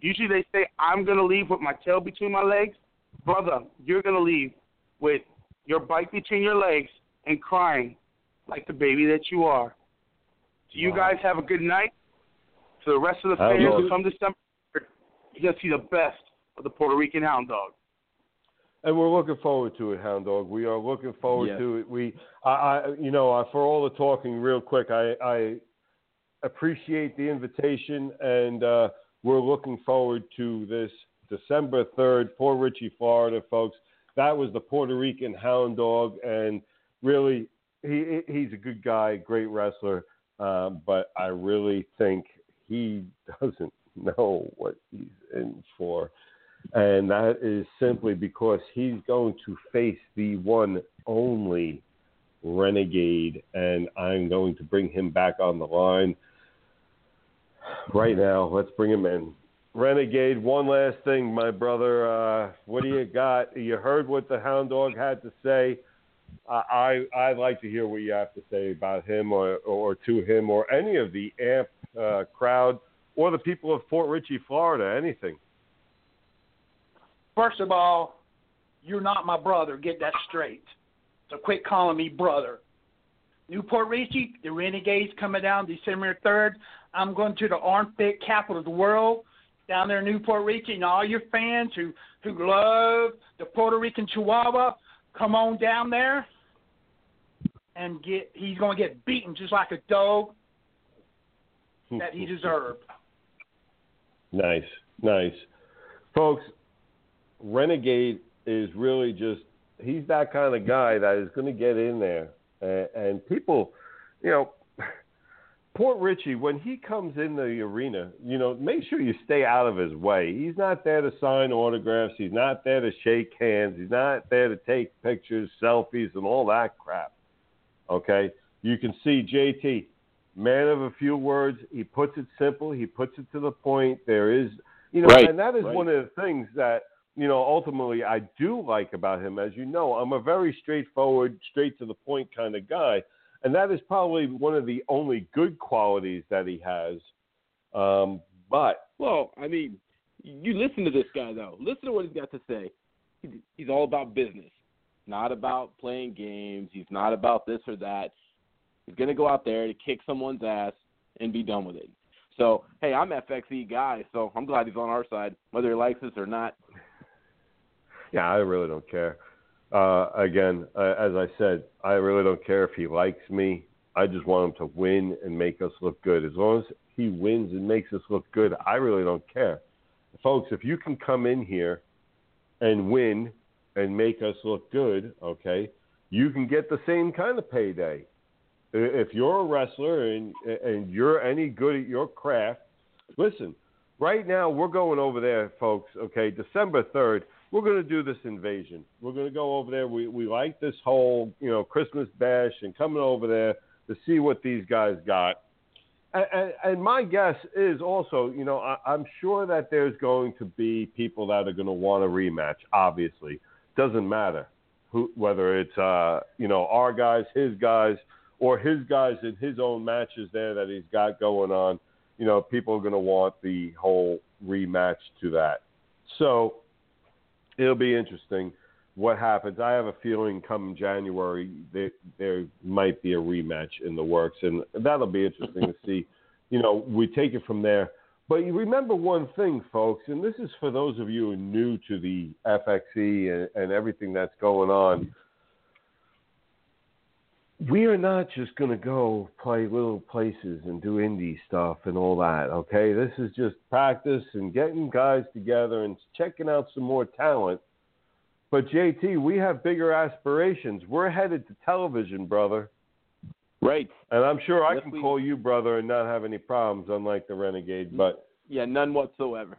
usually they say, I'm going to leave with my tail between my legs. Brother, you're going to leave with your bike between your legs and crying like the baby that you are. So you guys have a good night. To the rest of the fans, who come December, you're going to see the best of the Puerto Rican Hound Dog. And we're looking forward to it, Hound Dog. We are looking forward Yes. to it. We, I, I, you know, uh, for all the talking, real quick, I, I appreciate the invitation, and uh, we're looking forward to this December third, Port Richey, Florida, folks. That was the Puerto Rican Hound Dog, and really, he he's a good guy, great wrestler, um, but I really think he doesn't know what he's in for. And that is simply because he's going to face the one only Renegade, and I'm going to bring him back on the line right now. Let's bring him in. Renegade, one last thing, my brother. Uh, what do you got? You heard what the Hound Dog had to say. I, I I'd like to hear what you have to say about him or or to him or any of the AMP uh, crowd or the people of Port Richey, Florida. Anything. First of all, you're not my brother. Get that straight. So quit calling me brother. New Port Richey, the Renegades coming down December 3rd. I'm going to the armpit capital of the world down there in New Port Richey, and all your fans who, who love the Puerto Rican Chihuahua, come on down there and get. He's going to get beaten just like a dog that he deserved. Nice, nice. Folks, Renegade is really just, he's that kind of guy that is going to get in there. And, and people, you know, Port Richey, when he comes in the arena, you know, make sure you stay out of his way. He's not there to sign autographs. He's not there to shake hands. He's not there to take pictures, selfies, and all that crap. Okay? You can see JT, man of a few words. He puts it simple. He puts it to the point. There is, you know, Right, and that is right. one of the things that you know ultimately I do like about him. As you know, I'm a very straightforward, straight to the point kind of guy, and that is probably one of the only good qualities that he has. Um, but Well, I mean, you listen to this guy though. Listen to what he's got to say. He- He's all about business, not about playing games. He's not about this or that. He's gonna go out there to kick someone's ass and be done with it. So, hey, I'm FXE guy, so I'm glad he's on our side, whether he likes us or not. [LAUGHS] Yeah, I really don't care. Uh, again, uh, as I said, I really don't care if he likes me. I just want him to win and make us look good. As long as he wins and makes us look good, I really don't care. Folks, if you can come in here and win and make us look good, okay, you can get the same kind of payday. If you're a wrestler and and you're any good at your craft, listen. Right now, we're going over there, folks. Okay, December third we're going to do this invasion. We're going to go over there. We we like this whole you know Christmas bash and coming over there to see what these guys got. And, and, and my guess is also, you know, I, I'm sure that there's going to be people that are going to want a rematch. Obviously, doesn't matter who whether it's uh you know our guys, his guys, or his guys in his own matches there that he's got going on. You know, people are going to want the whole rematch to that. So it'll be interesting. what happens. I have a feeling come January there, there might be a rematch in the works, and that'll be interesting to see. You know, we take it from there. But you remember one thing, folks, and this is for those of you who are new to the FXE and, and everything that's going on. We are not just going to go play little places and do indie stuff and all that, okay? This is just practice and getting guys together and checking out some more talent but JT, we have bigger aspirations. We're headed to television, brother. Right. And I'm sure I Yes, can we- call you brother and not have any problems, unlike the Renegade. But Yeah, none whatsoever.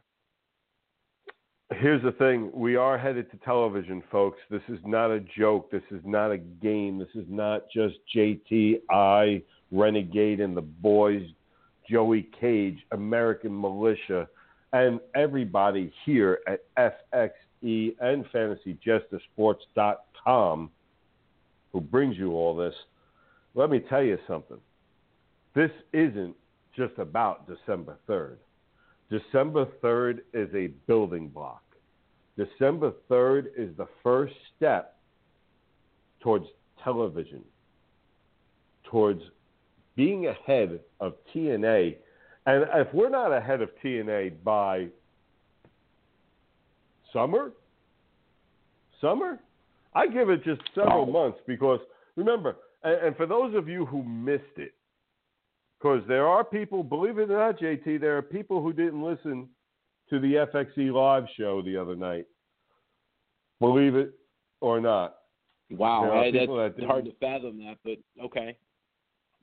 Here's the thing we are headed to television, folks. This is not a joke. This is not a game. This is not just JT, I, Renegade, and the boys, Joey Cage, American Militia, and everybody here at FXE and FantasyJesterSports.com who brings you all this. Let me tell you something. This isn't just about December 3rd. December 3rd is a building block. December 3rd is the first step towards television, towards being ahead of TNA. And if we're not ahead of TNA by summer, summer, I give it just several months because remember, and, and for those of you who missed it, because there are people, believe it or not, JT, there are people who didn't listen to the FXE live show the other night. Believe it or not. Wow, There are I- people that's that hard to fathom that, but okay.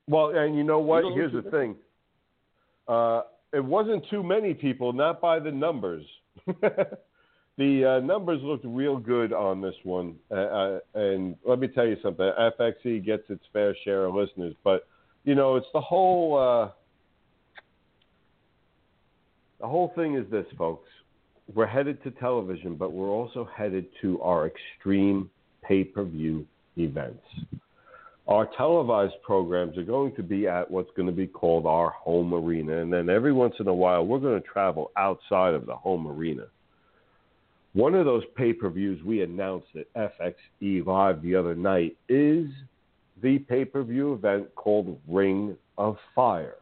Well, and you know what? Here's the thing. Uh, it wasn't too many people, not by the numbers. [LAUGHS] the uh, numbers looked real good on this one. Uh, uh, and let me tell you something FXE gets its fair share of listeners, but, you know, it's the whole. Uh, the whole thing is this, folks. We're headed to television, but we're also headed to our extreme pay per view events. Our televised programs are going to be at what's going to be called our home arena. And then every once in a while, we're going to travel outside of the home arena. One of those pay per views we announced at FXE Live the other night is the pay per view event called Ring of Fire.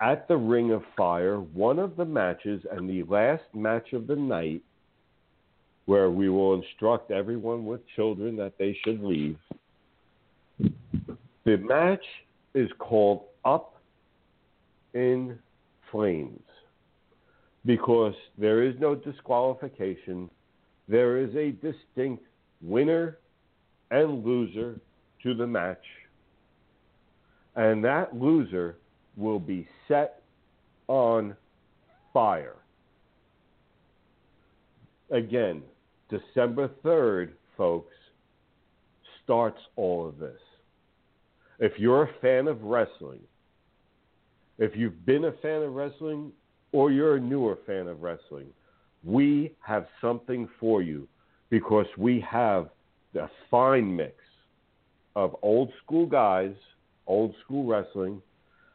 At the Ring of Fire, one of the matches and the last match of the night, where we will instruct everyone with children that they should leave. The match is called Up in Flames because there is no disqualification. There is a distinct winner and loser to the match. And that loser will be set on fire. Again, December 3rd, folks, starts all of this. If you're a fan of wrestling, if you've been a fan of wrestling, or you're a newer fan of wrestling, we have something for you because we have the fine mix of old school guys, old school wrestling,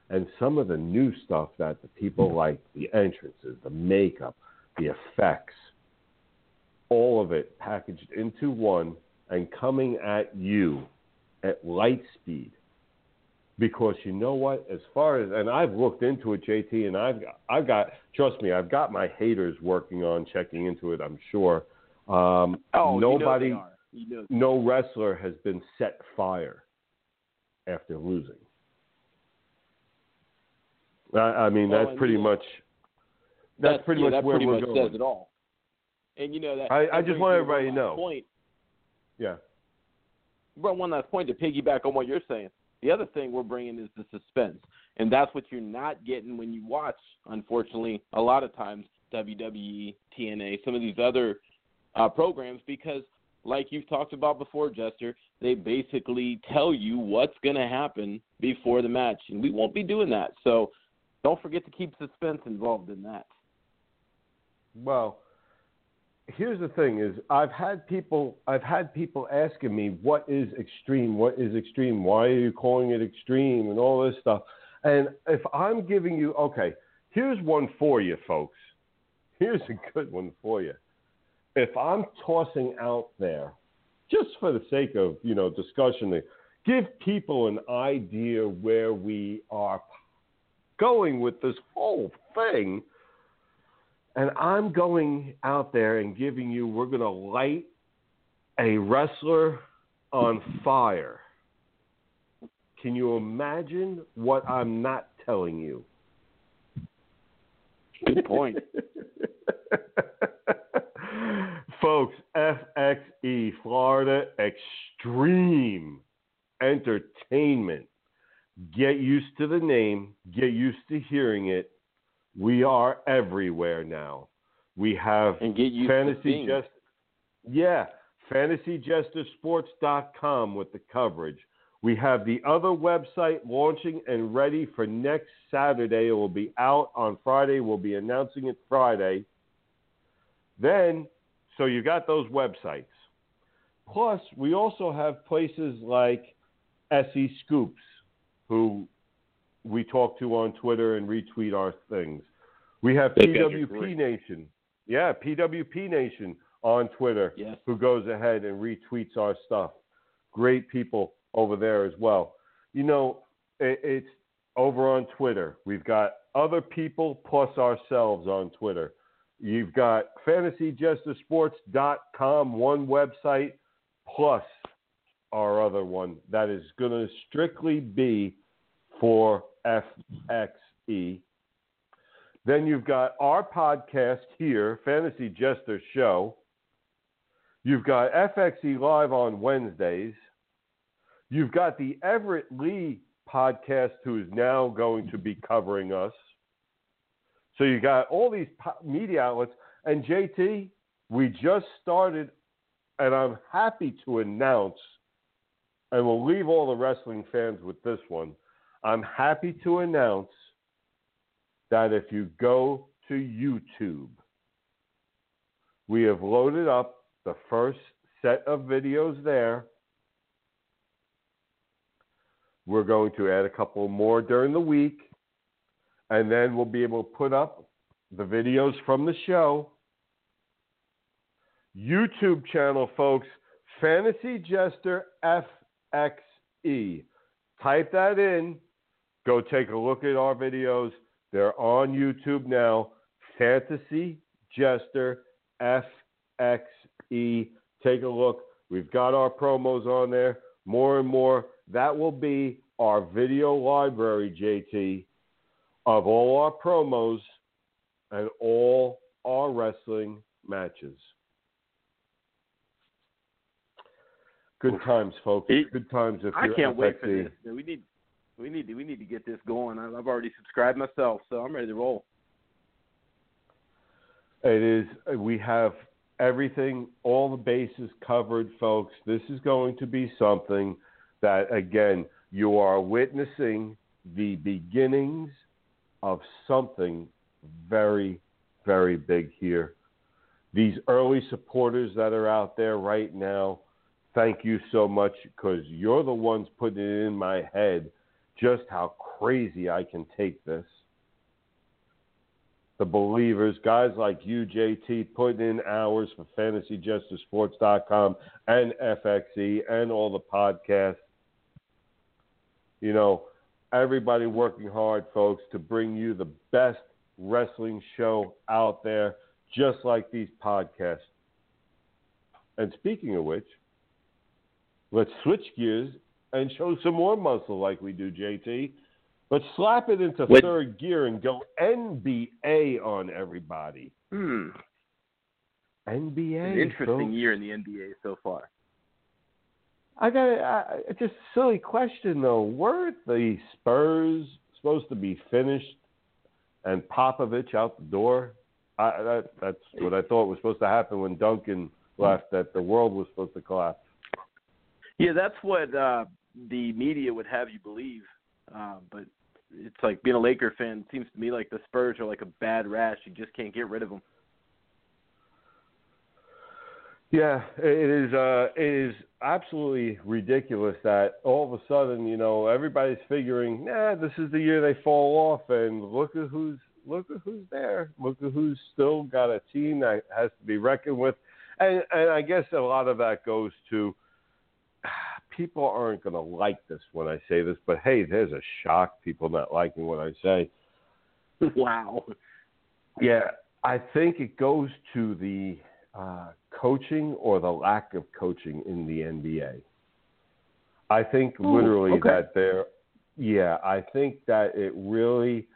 and some of the new stuff that the people like the entrances, the makeup, the effects, all of it packaged into one and coming at you at light speed. Because you know what? As far as and I've looked into it, JT, and I've got, I've got trust me, I've got my haters working on checking into it. I'm sure. Um, Oh, nobody, you know No wrestler has been set fire after losing. I, I mean, Well, that's pretty much that's, pretty yeah, much that where pretty we're much going. says it all. And you know that. I- I just want everybody to know. Point. Yeah. But one last point to piggyback on what you're saying. The other thing we're bringing is the suspense, and that's what you're not getting when you watch. Unfortunately, a lot of times WWE, TNA, some of these other uh, programs, because like you've talked about before, Jester, they basically tell you what's going to happen before the match, and we won't be doing that. So don't forget to keep suspense involved in that. Well, here's the thing: is I've had people I've had people asking me what is extreme, what is extreme, why are you calling it extreme, and all this stuff. And if I'm giving you okay, here's one for you, folks. Here's a good one for you. If I'm tossing out there, just for the sake of you know discussion, give people an idea where we are going with this whole thing, and I'm going out there and giving you, we're going to light a wrestler on fire. Can you imagine what I'm not telling you? Good point. [LAUGHS] Folks, FXE, Florida Extreme Entertainment. Get used to the name, get used to hearing it. We are everywhere now. We have and get used fantasy just yeah, fantasyjestersports.com with the coverage. We have the other website launching and ready for next Saturday. It will be out on Friday. We'll be announcing it Friday. Then, so you got those websites. Plus, we also have places like SE Scoops, who we talk to on Twitter and retweet our things. We have PWP Nation. Yeah, PWP Nation on Twitter yes. who goes ahead and retweets our stuff. Great people over there as well. You know, it, it's over on Twitter. We've got other people plus ourselves on Twitter. You've got fantasyjestersports.com, one website, plus our other one that is going to strictly be for FXE. Then you've got our podcast here, Fantasy Jester Show. You've got FXE Live on Wednesdays. You've got the Everett Lee podcast, who is now going to be covering us. So you got all these media outlets. And JT, we just started, and I'm happy to announce, and we'll leave all the wrestling fans with this one. I'm happy to announce that if you go to YouTube, we have loaded up the first set of videos there. We're going to add a couple more during the week, and then we'll be able to put up the videos from the show. YouTube channel, folks, Fantasy Jester FXE. Type that in. Go take a look at our videos. They're on YouTube now. Fantasy Jester FXE. Take a look. We've got our promos on there. More and more. That will be our video library, JT, of all our promos and all our wrestling matches. Good times, folks. Good times. If I can't wait for this. We need, we need, to, we need to get this going. I've already subscribed myself, so I'm ready to roll. It is. We have everything, all the bases covered, folks. This is going to be something that, again, you are witnessing the beginnings of something very, very big here. These early supporters that are out there right now, thank you so much because you're the ones putting it in my head just how crazy I can take this the believers, guys like you, JT, putting in hours for FantasyJesterSports.com and FXE and all the podcasts. You know, everybody working hard, folks, to bring you the best wrestling show out there, just like these podcasts. And speaking of which, let's switch gears and show some more muscle like we do, JT. Let's slap it into third gear and go NBA on everybody. Hmm. NBA. An interesting folks. year in the NBA so far. I got a, it's just a silly question though. Weren't the Spurs supposed to be finished and Popovich out the door? I, that, that's what I thought was supposed to happen when Duncan left. That the world was supposed to collapse. Yeah, that's what uh, the media would have you believe. Uh, but it's like being a Laker fan. It seems to me like the Spurs are like a bad rash. You just can't get rid of them. Yeah, it is. Uh, it is absolutely ridiculous that all of a sudden, you know, everybody's figuring, nah, this is the year they fall off, and look at who's look at who's there. Look at who's still got a team that has to be reckoned with. and and I guess a lot of that goes to [SIGHS] people aren't going to like this when I say this, but hey, there's a shock people not liking what I say. Wow. Yeah, I think it goes to the uh, coaching or the lack of coaching in the NBA. I think Ooh, literally okay. that there, yeah, I think that it really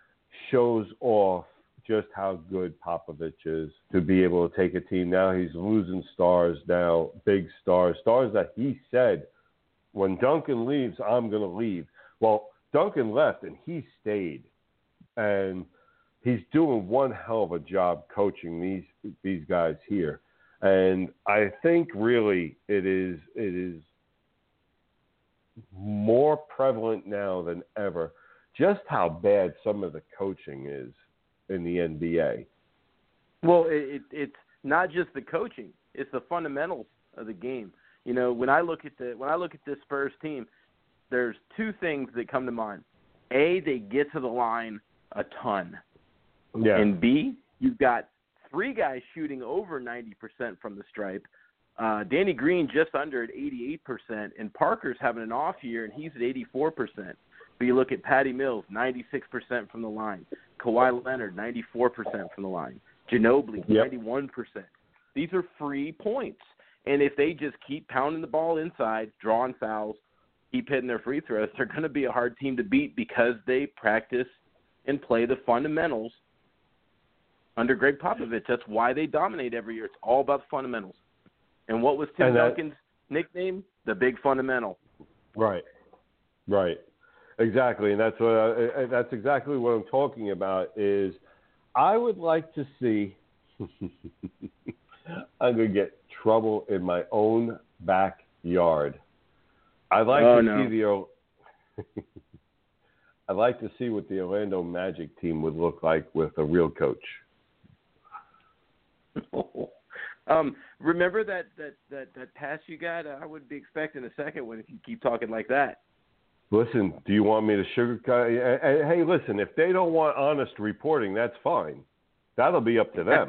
shows off just how good Popovich is to be able to take a team. Now he's losing stars now, big stars, stars that he said, when Duncan leaves, I'm going to leave. Well, Duncan left and he stayed. And he's doing one hell of a job coaching these these guys here. And I think really it is it is more prevalent now than ever just how bad some of the coaching is in the NBA. Well, it, it, it's not just the coaching; it's the fundamentals of the game. You know, when I look at the when I look at this Spurs team, there's two things that come to mind. A, they get to the line a ton. Yeah. And B, you've got three guys shooting over 90% from the stripe. Uh, Danny Green just under at 88%, and Parker's having an off year, and he's at 84%. But you look at Patty Mills, 96% from the line. Kawhi Leonard, 94% from the line. Ginobili, Yep. 91%. These are free points. And if they just keep pounding the ball inside, drawing fouls, keep hitting their free throws, they're going to be a hard team to beat because they practice and play the fundamentals under Gregg Popovich. That's why they dominate every year. It's all about the fundamentals. And what was Tim that- Duncan's nickname? The big fundamental. Right. Right. Exactly, and that's what I, that's exactly what I'm talking about. Is I would like to see. [LAUGHS] I'm gonna get trouble in my own backyard. I'd like Oh, to no. see the. [LAUGHS] I'd like to see what the Orlando Magic team would look like with a real coach. [LAUGHS] um, remember that, that, that, that pass you got? I would be expecting a second one if you keep talking like that. Listen, do you want me to sugarcoat? Hey, listen, if they don't want honest reporting, that's fine. That'll be up to them.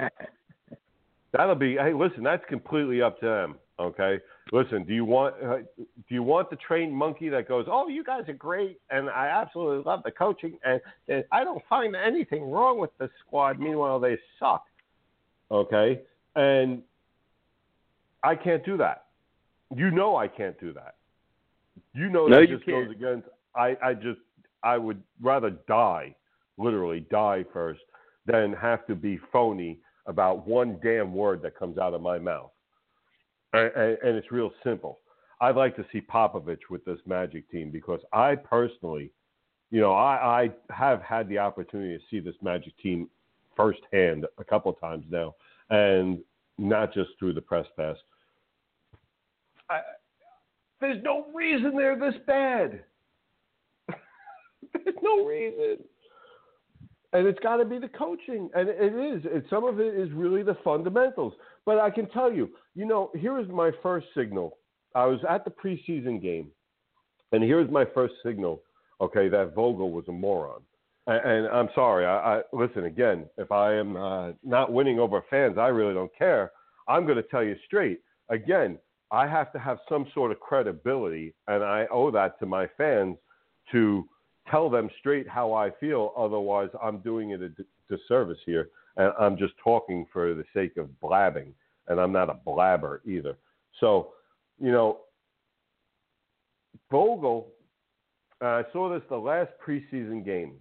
[LAUGHS] That'll be. Hey, listen, that's completely up to them. Okay. Listen, do you want uh, do you want the trained monkey that goes, "Oh, you guys are great, and I absolutely love the coaching, and, and I don't find anything wrong with the squad." Meanwhile, they suck. Okay, and I can't do that. You know, I can't do that. You know No, that you just can't. goes against. I I just I would rather die, literally die first, than have to be phony about one damn word that comes out of my mouth. And, and, and it's real simple. I'd like to see Popovich with this Magic team because I personally, you know, I, I have had the opportunity to see this Magic team firsthand a couple of times now, and not just through the press pass. I, there's no reason they're this bad. [LAUGHS] there's no reason and it's got to be the coaching, and it is. It, some of it is really the fundamentals. But I can tell you, you know, here is my first signal. I was at the preseason game, and here's my first signal. Okay, that Vogel was a moron, and, I'm sorry. I, I listen again. If I am uh, not winning over fans, I really don't care. I'm going to tell you straight. Again, I have to have some sort of credibility, and I owe that to my fans to tell them straight how I feel. Otherwise, I'm doing it a d- disservice here, and I'm just talking for the sake of blabbing, and I'm not a blabber either. So, you know, Vogel, uh, I saw this the last preseason game.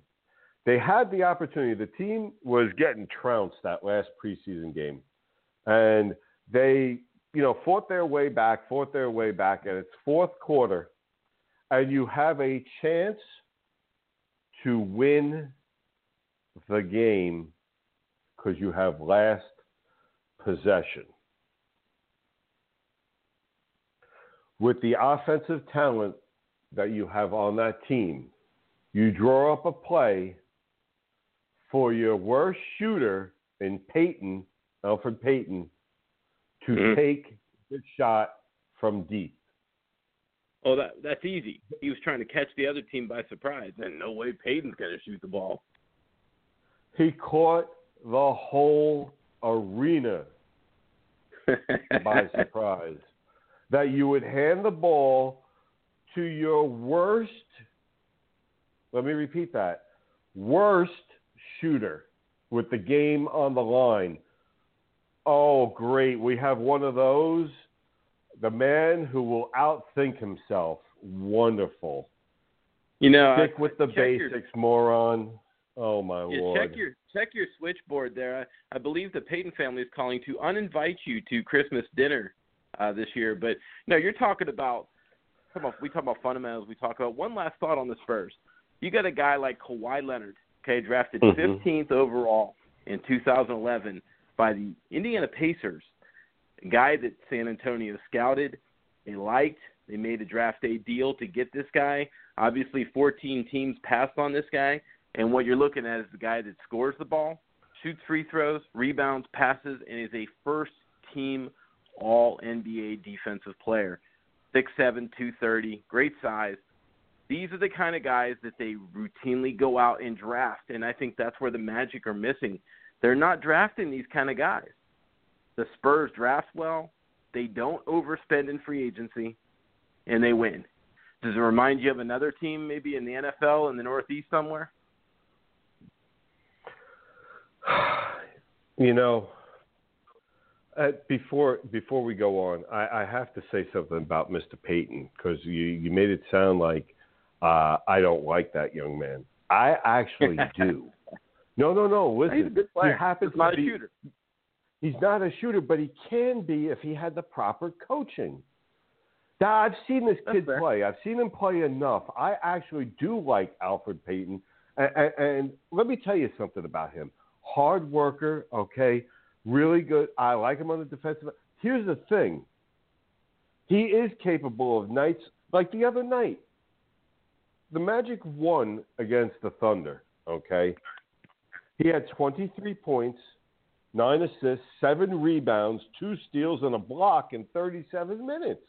They had the opportunity. The team was getting trounced that last preseason game, and they, you know, fought their way back, fought their way back, and it's fourth quarter, and you have a chance to win the game because you have last possession. With the offensive talent that you have on that team, you draw up a play for your worst shooter in Payton, Elfrid Payton, to Mhm. take the shot from deep. Oh, that that's easy. He was trying to catch the other team by surprise, and no way Payton's going to shoot the ball. He caught the whole arena. [LAUGHS] by surprise. That you would hand the ball to your worst, let me repeat that, worst shooter with the game on the line. Oh, great. We have one of those. The man who will outthink himself. Wonderful. You know, Stick I, with the basics, moron. Oh my yeah, lord. check your check your switchboard there. I, I believe the Payton family is calling to uninvite you to Christmas dinner uh, this year. But no, you're talking about, we talk about fundamentals. We talk about one last thought on the Spurs. You got a guy like Kawhi Leonard, okay, drafted Mhm. 15th overall in 2011 by the Indiana Pacers, a guy that San Antonio scouted, they liked, they made a draft day deal to get this guy. Obviously, 14 teams passed on this guy, and what you're looking at is the guy that scores the ball, shoots free throws, rebounds, passes, and is a first team All NBA defensive player. 6'7", 230, great size. These are the kind of guys that they routinely go out and draft, and I think that's where the Magic are missing. They're not drafting these kind of guys. The Spurs draft well. They don't overspend in free agency, and they win. Does it remind you of another team, maybe in the NFL in the Northeast somewhere? [SIGHS] You know, uh, before before we go on, I, I have to say something about Mr. Payton because you you made it sound like uh, I don't like that young man. I actually [LAUGHS] do. No, no, no. Listen, He's a good player. he happens He's not to a be, shooter. He's not a shooter, but he can be if he had the proper coaching. Now, I've seen this That's kid fair. play. I've seen him play enough. I actually do like Elfrid Payton. And, and, and let me tell you something about him. Hard worker, okay, really good. I like him on the defensive. Here's the thing. He is capable of nights like the other night. The Magic won against the Thunder, okay? He had 23 points, nine assists, seven rebounds, two steals, and a block in 37 minutes.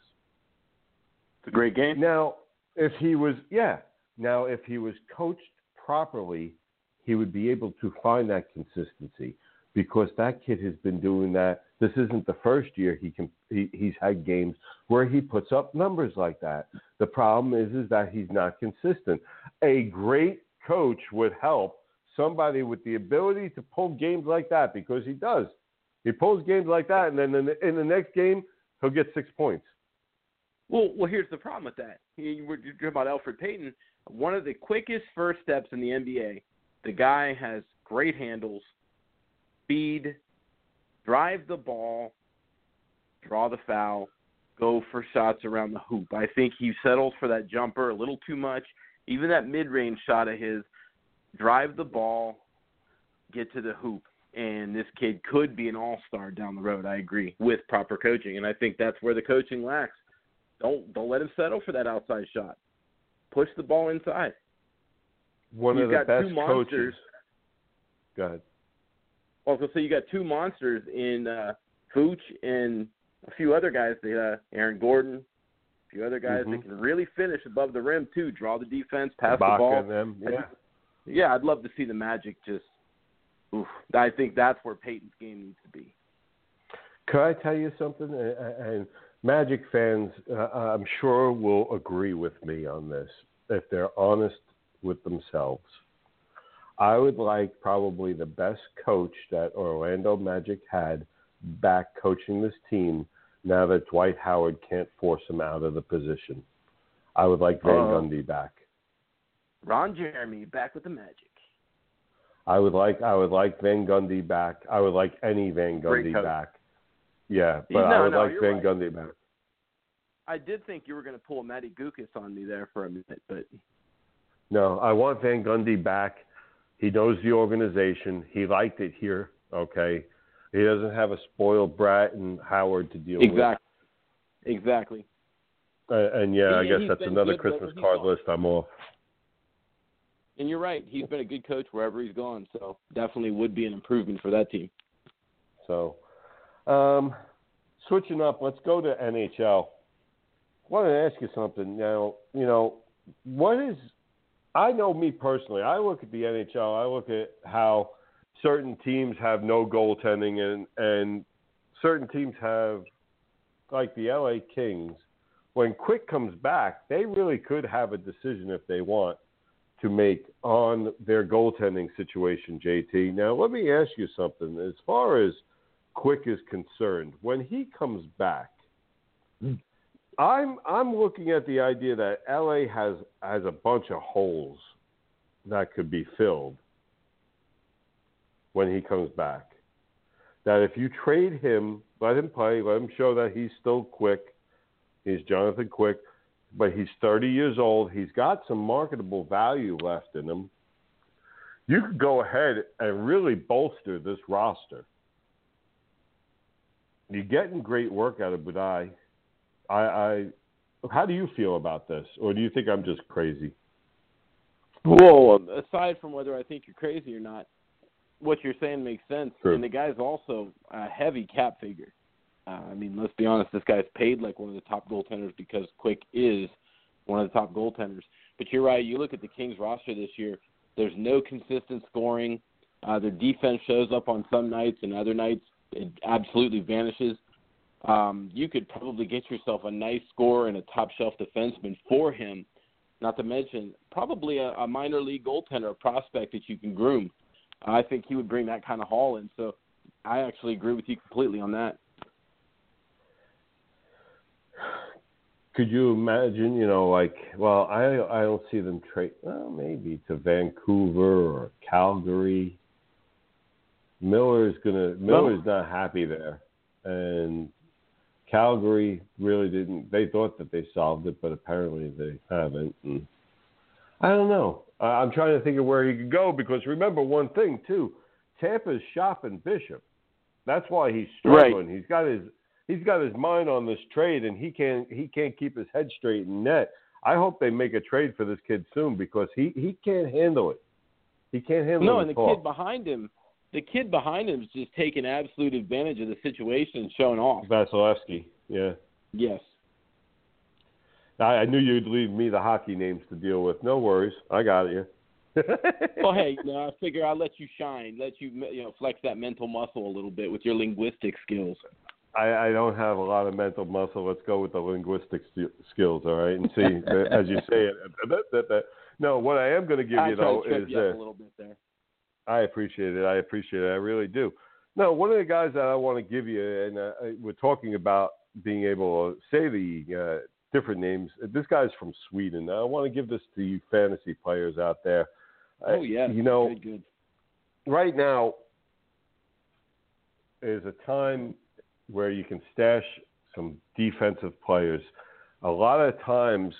It's a great game. Now, if he was, yeah, now if he was coached properly, he would be able to find that consistency because that kid has been doing that. This isn't the first year he can. He, he's had games where he puts up numbers like that. The problem is, is that he's not consistent. A great coach would help somebody with the ability to pull games like that because he does. He pulls games like that, and then in the, in the next game he'll get six points. Well, well, here's the problem with that. You're talking about Elfrid Payton. One of the quickest first steps in the NBA. The guy has great handles, speed, drive the ball, draw the foul, go for shots around the hoop. I think he settles for that jumper a little too much. Even that mid-range shot of his, drive the ball, get to the hoop, and this kid could be an all-star down the road. I agree with proper coaching, and I think that's where the coaching lacks. Don't don't let him settle for that outside shot. Push the ball inside. One You've of the best coaches. Go ahead. I was gonna say you got two monsters in uh, Vooch and a few other guys. That, uh, Aaron Gordon, a few other guys Mhm. that can really finish above the rim too. Draw the defense, pass the ball. them, yeah. Yeah, I'd love to see the Magic just. Oof, I think that's where Payton's game needs to be. Could I tell you something? And- And Magic fans, uh, I'm sure, will agree with me on this if they're honest with themselves. I would like probably the best coach that Orlando Magic had back coaching this team now that Dwight Howard can't force him out of the position. I would like Van Uh, Gundy back. Ron Jeremy back with the Magic. I would like I would like Van Gundy back. I would like any Van Gundy back. Yeah, but No, I would no, like Van right. Gundy back. I did think you were going to pull Matty Guokas on me there for a minute, but No, I want Van Gundy back. He knows the organization. He liked it here. Okay, he doesn't have a spoiled brat and Howard to deal with. exactly, exactly. Uh, and yeah, I He- guess that's another Christmas card gone. list I'm off. And you're right. He's been a good coach wherever he's gone, so definitely would be an improvement for that team. So, um, switching up, let's go to NHL. I wanted to ask you something. Now, you know, what is, I know me personally, I look at the NHL, I look at how certain teams have no goaltending and, and certain teams have, like the LA Kings, when Quick comes back, they really could have a decision if they want to make on their goaltending situation, JT. Now, let me ask you something. As far as Quick is concerned, when he comes back, hmm. I'm I'm looking at the idea that LA has has a bunch of holes that could be filled when he comes back. That if you trade him, let him play, let him show that he's still quick. He's Jonathan Quick, but he's 30 years old. He's got some marketable value left in him. You could go ahead and really bolster this roster. You're getting great work out of Budaj. I, I, how do you feel about this, or do you think I'm just crazy? Well, aside from whether I think you're crazy or not, what you're saying makes sense. True. And the guy's also a heavy cap figure. Uh, I mean, let's be honest, this guy's paid like one of the top goaltenders because Quick is one of the top goaltenders. But you're right. You look at the Kings roster this year. There's no consistent scoring. Uh, their defense shows up on some nights, and other nights it absolutely vanishes. Um, you could probably get yourself a nice scorer and a top shelf defenseman for him. Not to mention probably a, a minor league goaltender, a prospect that you can groom. I think he would bring that kind of haul in. So I actually agree with you completely on that. Could you imagine, you know, like, well, I I don't see them trade, well, maybe to Vancouver or Calgary. Miller's gonna Miller's not happy there, and Calgary really didn't. They thought that they solved it, but apparently they haven't. And I don't know. I'm trying to think of where he could go because remember one thing too, Tampa's shopping Bishop. That's why he's struggling. Right. He's got his he's got his mind on this trade, and he can't he can't keep his head straight in net. I hope they make a trade for this kid soon because he he can't handle it. He can't handle No, and the at all. kid behind him, the kid behind him is just taking absolute advantage of the situation and showing off. Vasilevskiy. Yeah. Yes. I, I knew you'd leave me the hockey names to deal with. No worries, I got you. [LAUGHS] Well, hey, you know, I figure I'll let you shine, let you you know flex that mental muscle a little bit with your linguistic skills. I, I don't have a lot of mental muscle. Let's go with the linguistic st- skills, all right? And see, [LAUGHS] as you say it. [LAUGHS] No, what I am going to give I you though is you uh, a little bit there. I appreciate it. I appreciate it. I really do. No, one of the guys that I want to give you, and uh, we're talking about being able to say the uh, different names. This guy's from Sweden. I want to give this to you fantasy players out there. Uh, Oh yeah, you know, good, good. right now is a time where you can stash some defensive players. A lot of times,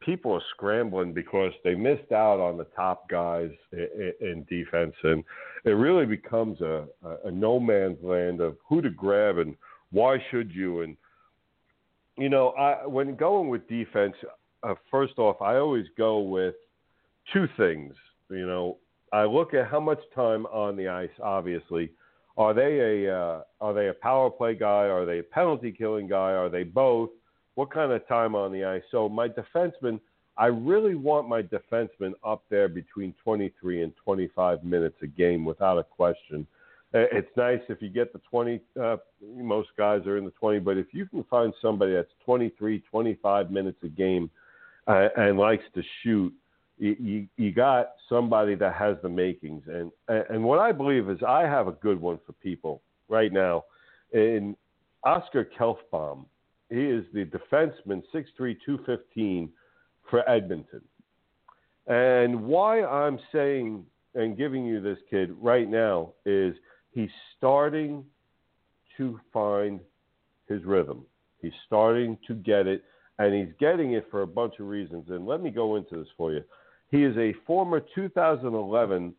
people are scrambling because they missed out on the top guys in, in defense, and it really becomes a, a, no man's land of who to grab and why should you. And you know, I, when going with defense, uh, first off, I always go with two things. You know, I look at how much time on the ice. Obviously, are they a uh, are they a power play guy? Are they a penalty killing guy? Are they both? What kind of time on the ice? So my defenseman, I really want my defenseman up there between 23 and 25 minutes a game without a question. It's nice if you get the 20. Uh, most guys are in the 20, but if you can find somebody that's 23, 25 minutes a game uh, and likes to shoot, you, you, you got somebody that has the makings. And and what I believe is I have a good one for people right now. In Oscar Klefbom, he is the defenseman, 6'3", 215 for Edmonton. And why I'm saying and giving you this kid right now is he's starting to find his rhythm. He's starting to get it, and he's getting it for a bunch of reasons. And let me go into this for you. He is a former 2011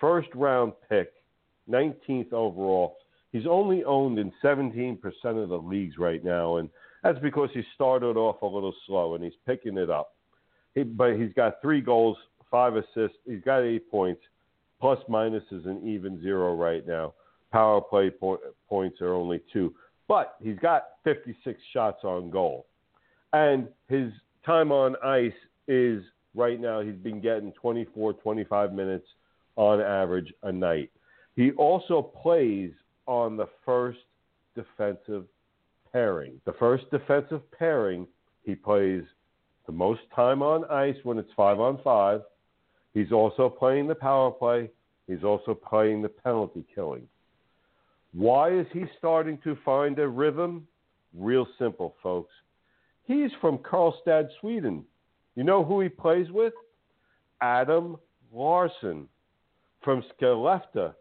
first round pick, 19th overall. He's only owned in 17% of the leagues right now, and that's because he started off a little slow and he's picking it up. He, but he's got three goals, five assists. He's got eight points. Plus minus is an even zero right now. Power play po- points are only two. But he's got 56 shots on goal. And his time on ice is right now, he's been getting 24, 25 minutes on average a night. He also plays on the first defensive pairing. The first defensive pairing, he plays the most time on ice when it's five on five. He's also playing the power play. He's also playing the penalty killing. Why is he starting to find a rhythm? Real simple, folks. He's from Karlstad, Sweden. You know who he plays with? Adam Larsson from Skellefteå,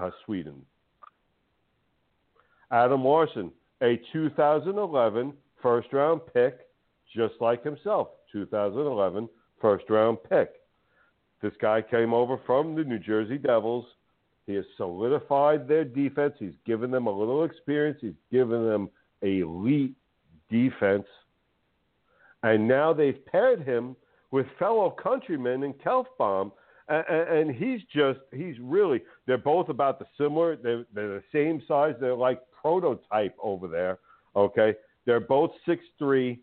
uh, Sweden. Adam Larsson, a 2011 first round pick, just like himself, 2011 first round pick. This guy came over from the New Jersey Devils. He has solidified their defense. He's given them a little experience. He's given them elite defense. And now they've paired him with fellow countrymen in Klefbom. And, and he's just, he's really, they're both about the similar, they're, they're the same size. They're like prototype over there. Okay. They're both six three.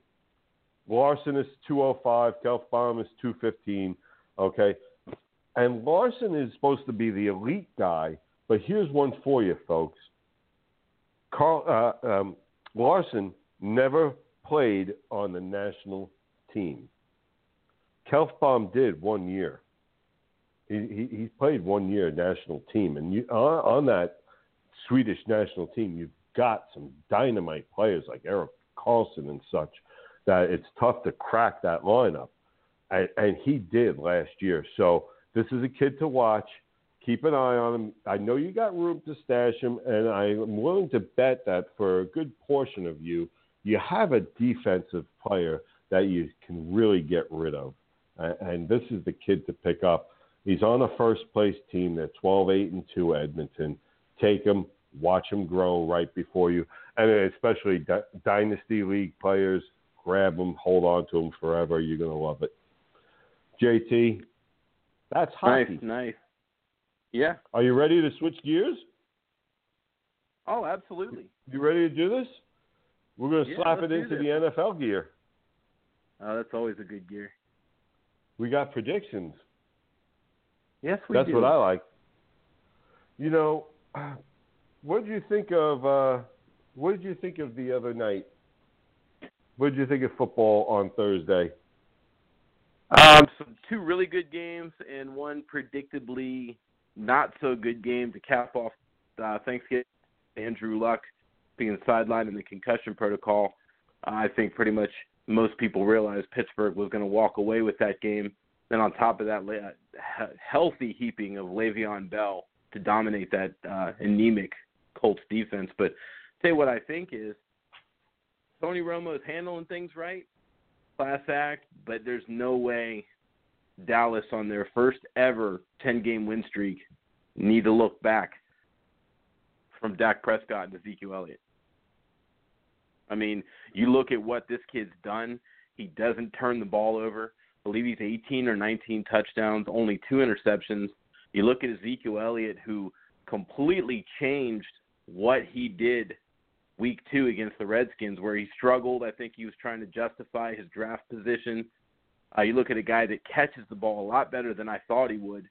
Larsson is 205. Klefbom is 215. Okay. And Larsson is supposed to be the elite guy, but here's one for you, folks. Carl uh, um, Larsson never played on the national team. Klefbom did one year. He, he, he played one year national team, and you, on, on that Swedish national team, you've got some dynamite players like Erik Karlsson and such that it's tough to crack that lineup, and, and he did last year. So this is a kid to watch. Keep an eye on him. I know you got room to stash him, and I'm willing to bet that for a good portion of you, you have a defensive player that you can really get rid of. And this is the kid to pick up. He's on a first place team. They're 12 8 and 2 Edmonton. Take them, watch them grow right before you. And especially Dynasty League players, grab them, hold on to them forever. You're going to love it. JT, that's hockey. Nice, nice. Yeah. Are you ready to switch gears? Oh, absolutely. You ready to do this? We're going to yeah, slap it into the NFL gear. Oh, that's always a good gear. We got predictions. Yes, we That's do. what I like. You know, what did you think of? Uh, what did you think of the other night? What did you think of football on Thursday? Um, so two really good games and one predictably not so good game to cap off uh, Thanksgiving. Andrew Luck being sidelined in the concussion protocol. I think pretty much most people realized Pittsburgh was going to walk away with that game. Then on top of that, uh, healthy heaping of Le'Veon Bell to dominate that uh, anemic Colts defense. But say what I think is Tony Romo is handling things right, class act, but there's no way Dallas on their first ever 10 game win streak need to look back from Dak Prescott and Ezekiel Elliott. I mean, you look at what this kid's done. He doesn't turn the ball over. I believe he's 18 or 19 touchdowns, only two interceptions. You look at Ezekiel Elliott, who completely changed what he did week two against the Redskins, where he struggled. I think he was trying to justify his draft position. Uh, you look at a guy that catches the ball a lot better than I thought he would.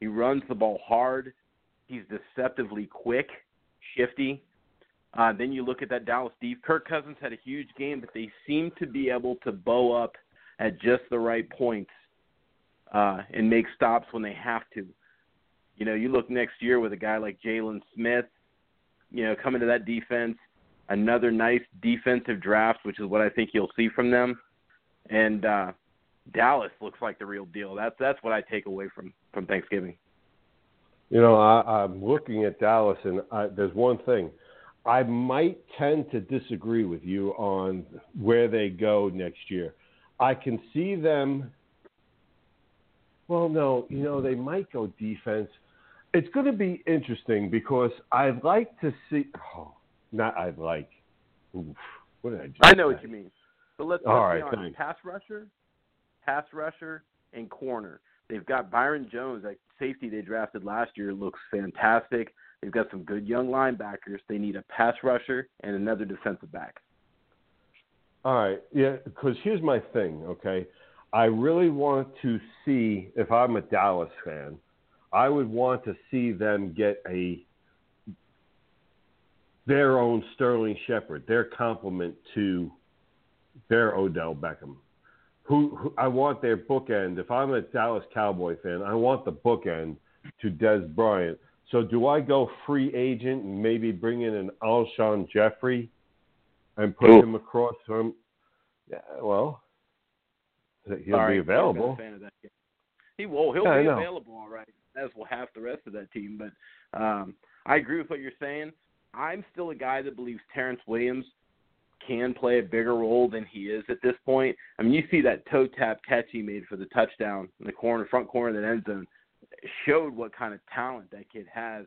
He runs the ball hard. He's deceptively quick, shifty. Uh, then you look at that Dallas Steve. Kirk Cousins had a huge game, but they seem to be able to bow up at just the right points uh, and make stops when they have to. You know, you look next year with a guy like Jaylon Smith, you know, coming to that defense, another nice defensive draft, which is what I think you'll see from them. And uh, Dallas looks like the real deal. That's that's what I take away from from Thanksgiving. You know, I, I'm looking at Dallas, and I, there's one thing. I might tend to disagree with you on where they go next year. I can see them. Well, no, you know, they might go defense. It's going to be interesting because I'd like to see. Oh, not I'd like. Oof, what did I just I know what you mean. But let's, All let's right, be honest. Pass rusher, pass rusher, and corner. They've got Byron Jones, that safety they drafted last year, looks fantastic. They've got some good young linebackers. They need a pass rusher and another defensive back. All right, yeah, because here's my thing, okay? I really want to see, if I'm a Dallas fan, I would want to see them get a their own Sterling Shepard, their complement to their Odell Beckham. Who, who I want their bookend. If I'm a Dallas Cowboy fan, I want the bookend to Dez Bryant. So do I go free agent and maybe bring in an Alshon Jeffery and put Ooh. him across from? Yeah, well, he'll Sorry, be available. I'm not a fan of that kid. He will. He'll Yeah, be available, all right, as will half the rest of that team. But um, I agree with what you're saying. I'm still a guy that believes Terrance Williams can play a bigger role than he is at this point. I mean, you see that toe tap catch he made for the touchdown in the corner, front corner of the end zone, showed what kind of talent that kid has.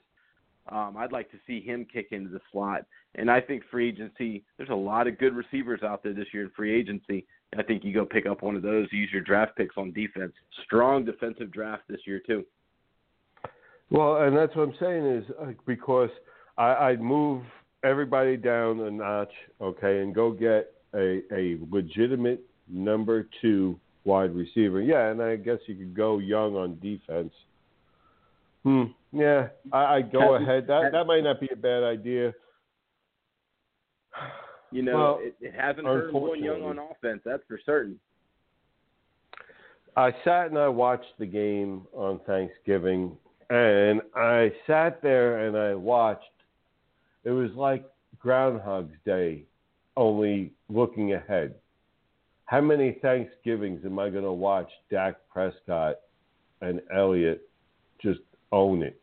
Um, I'd like to see him kick into the slot. And I think free agency, there's a lot of good receivers out there this year in free agency. I think you go pick up one of those, use your draft picks on defense. Strong defensive draft this year, too. Well, and that's what I'm saying is uh, because I, I'd move everybody down a notch, okay, and go get a, a legitimate number two wide receiver. Yeah, and I guess you could go young on defense. Hmm. Yeah, I, I'd go you- ahead. That have- that might not be a bad idea. You know, Well, it, it hasn't hurt going young on offense, that's for certain. I sat and I watched the game on Thanksgiving, and I sat there and I watched. It was like Groundhog's Day, only looking ahead. How many Thanksgivings am I going to watch Dak Prescott and Elliott just own it?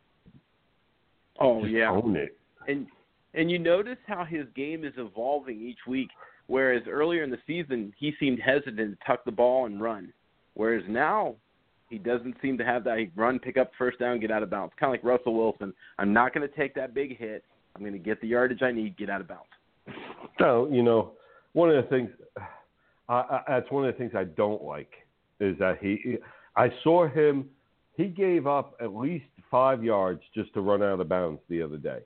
Oh, Just yeah. own it. And and you notice how his game is evolving each week. Whereas earlier in the season, he seemed hesitant to tuck the ball and run. Whereas now, he doesn't seem to have that. He run, pick up first down, get out of bounds. Kind of like Russell Wilson. I'm not going to take that big hit. I'm going to get the yardage I need, get out of bounds. No, you know, one of the things I, I, that's one of the things I don't like is that he. I saw him. He gave up at least five yards just to run out of bounds the other day,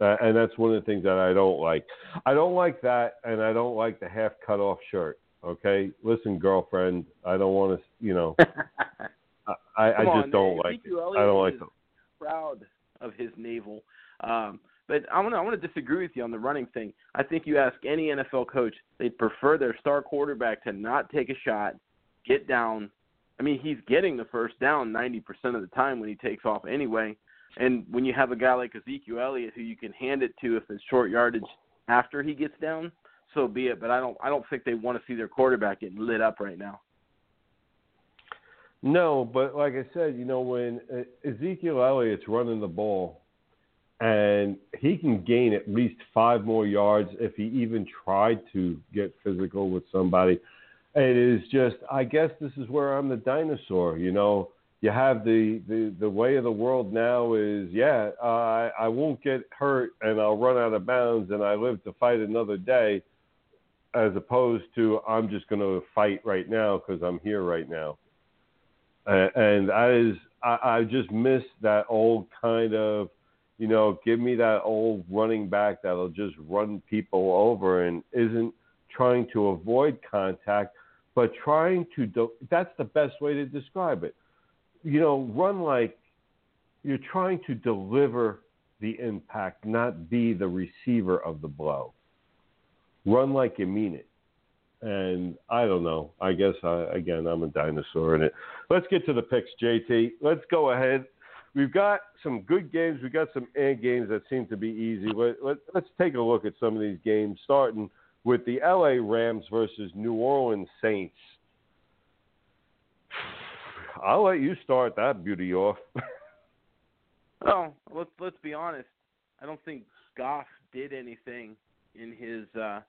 uh, and that's one of the things that I don't like. I don't like that, and I don't like the half cut off shirt. Okay, listen, girlfriend, I don't want to. You know, [LAUGHS] I, I Come just on, don't man. like it. I don't like them. proud of his navel. Um, but I want to I want to disagree with you on the running thing. I think you ask any NFL coach, they'd prefer their star quarterback to not take a shot, get down. I mean, he's getting the first down 90% of the time when he takes off anyway. And when you have a guy like Ezekiel Elliott who you can hand it to if it's short yardage after he gets down, so be it. But I don't I don't think they want to see their quarterback getting lit up right now. No, but like I said, you know, when uh, Ezekiel Elliott's running the ball, and he can gain at least five more yards if he even tried to get physical with somebody. It is just, I guess this is where I'm the dinosaur. You know, you have the the the way of the world now is, yeah, I I won't get hurt and I'll run out of bounds and I live to fight another day, as opposed to I'm just going to fight right now because I'm here right now. Uh, and I I, I just miss that old kind of, you know, give me that old running back that'll just run people over and isn't trying to avoid contact, but trying to. Do, that's the best way to describe it. You know, run like you're trying to deliver the impact, not be the receiver of the blow. Run like you mean it and I don't know. I guess I, again I'm a dinosaur in it. Let's get to the picks, JT. Let's go ahead. We've got some good games. We've got some eh games that seem to be easy. Let, let, let's take a look at some of these games, starting with the LA Rams versus New Orleans Saints. I'll let you start that beauty off. [LAUGHS] Well, let's let's be honest. I don't think Goff did anything in his uh,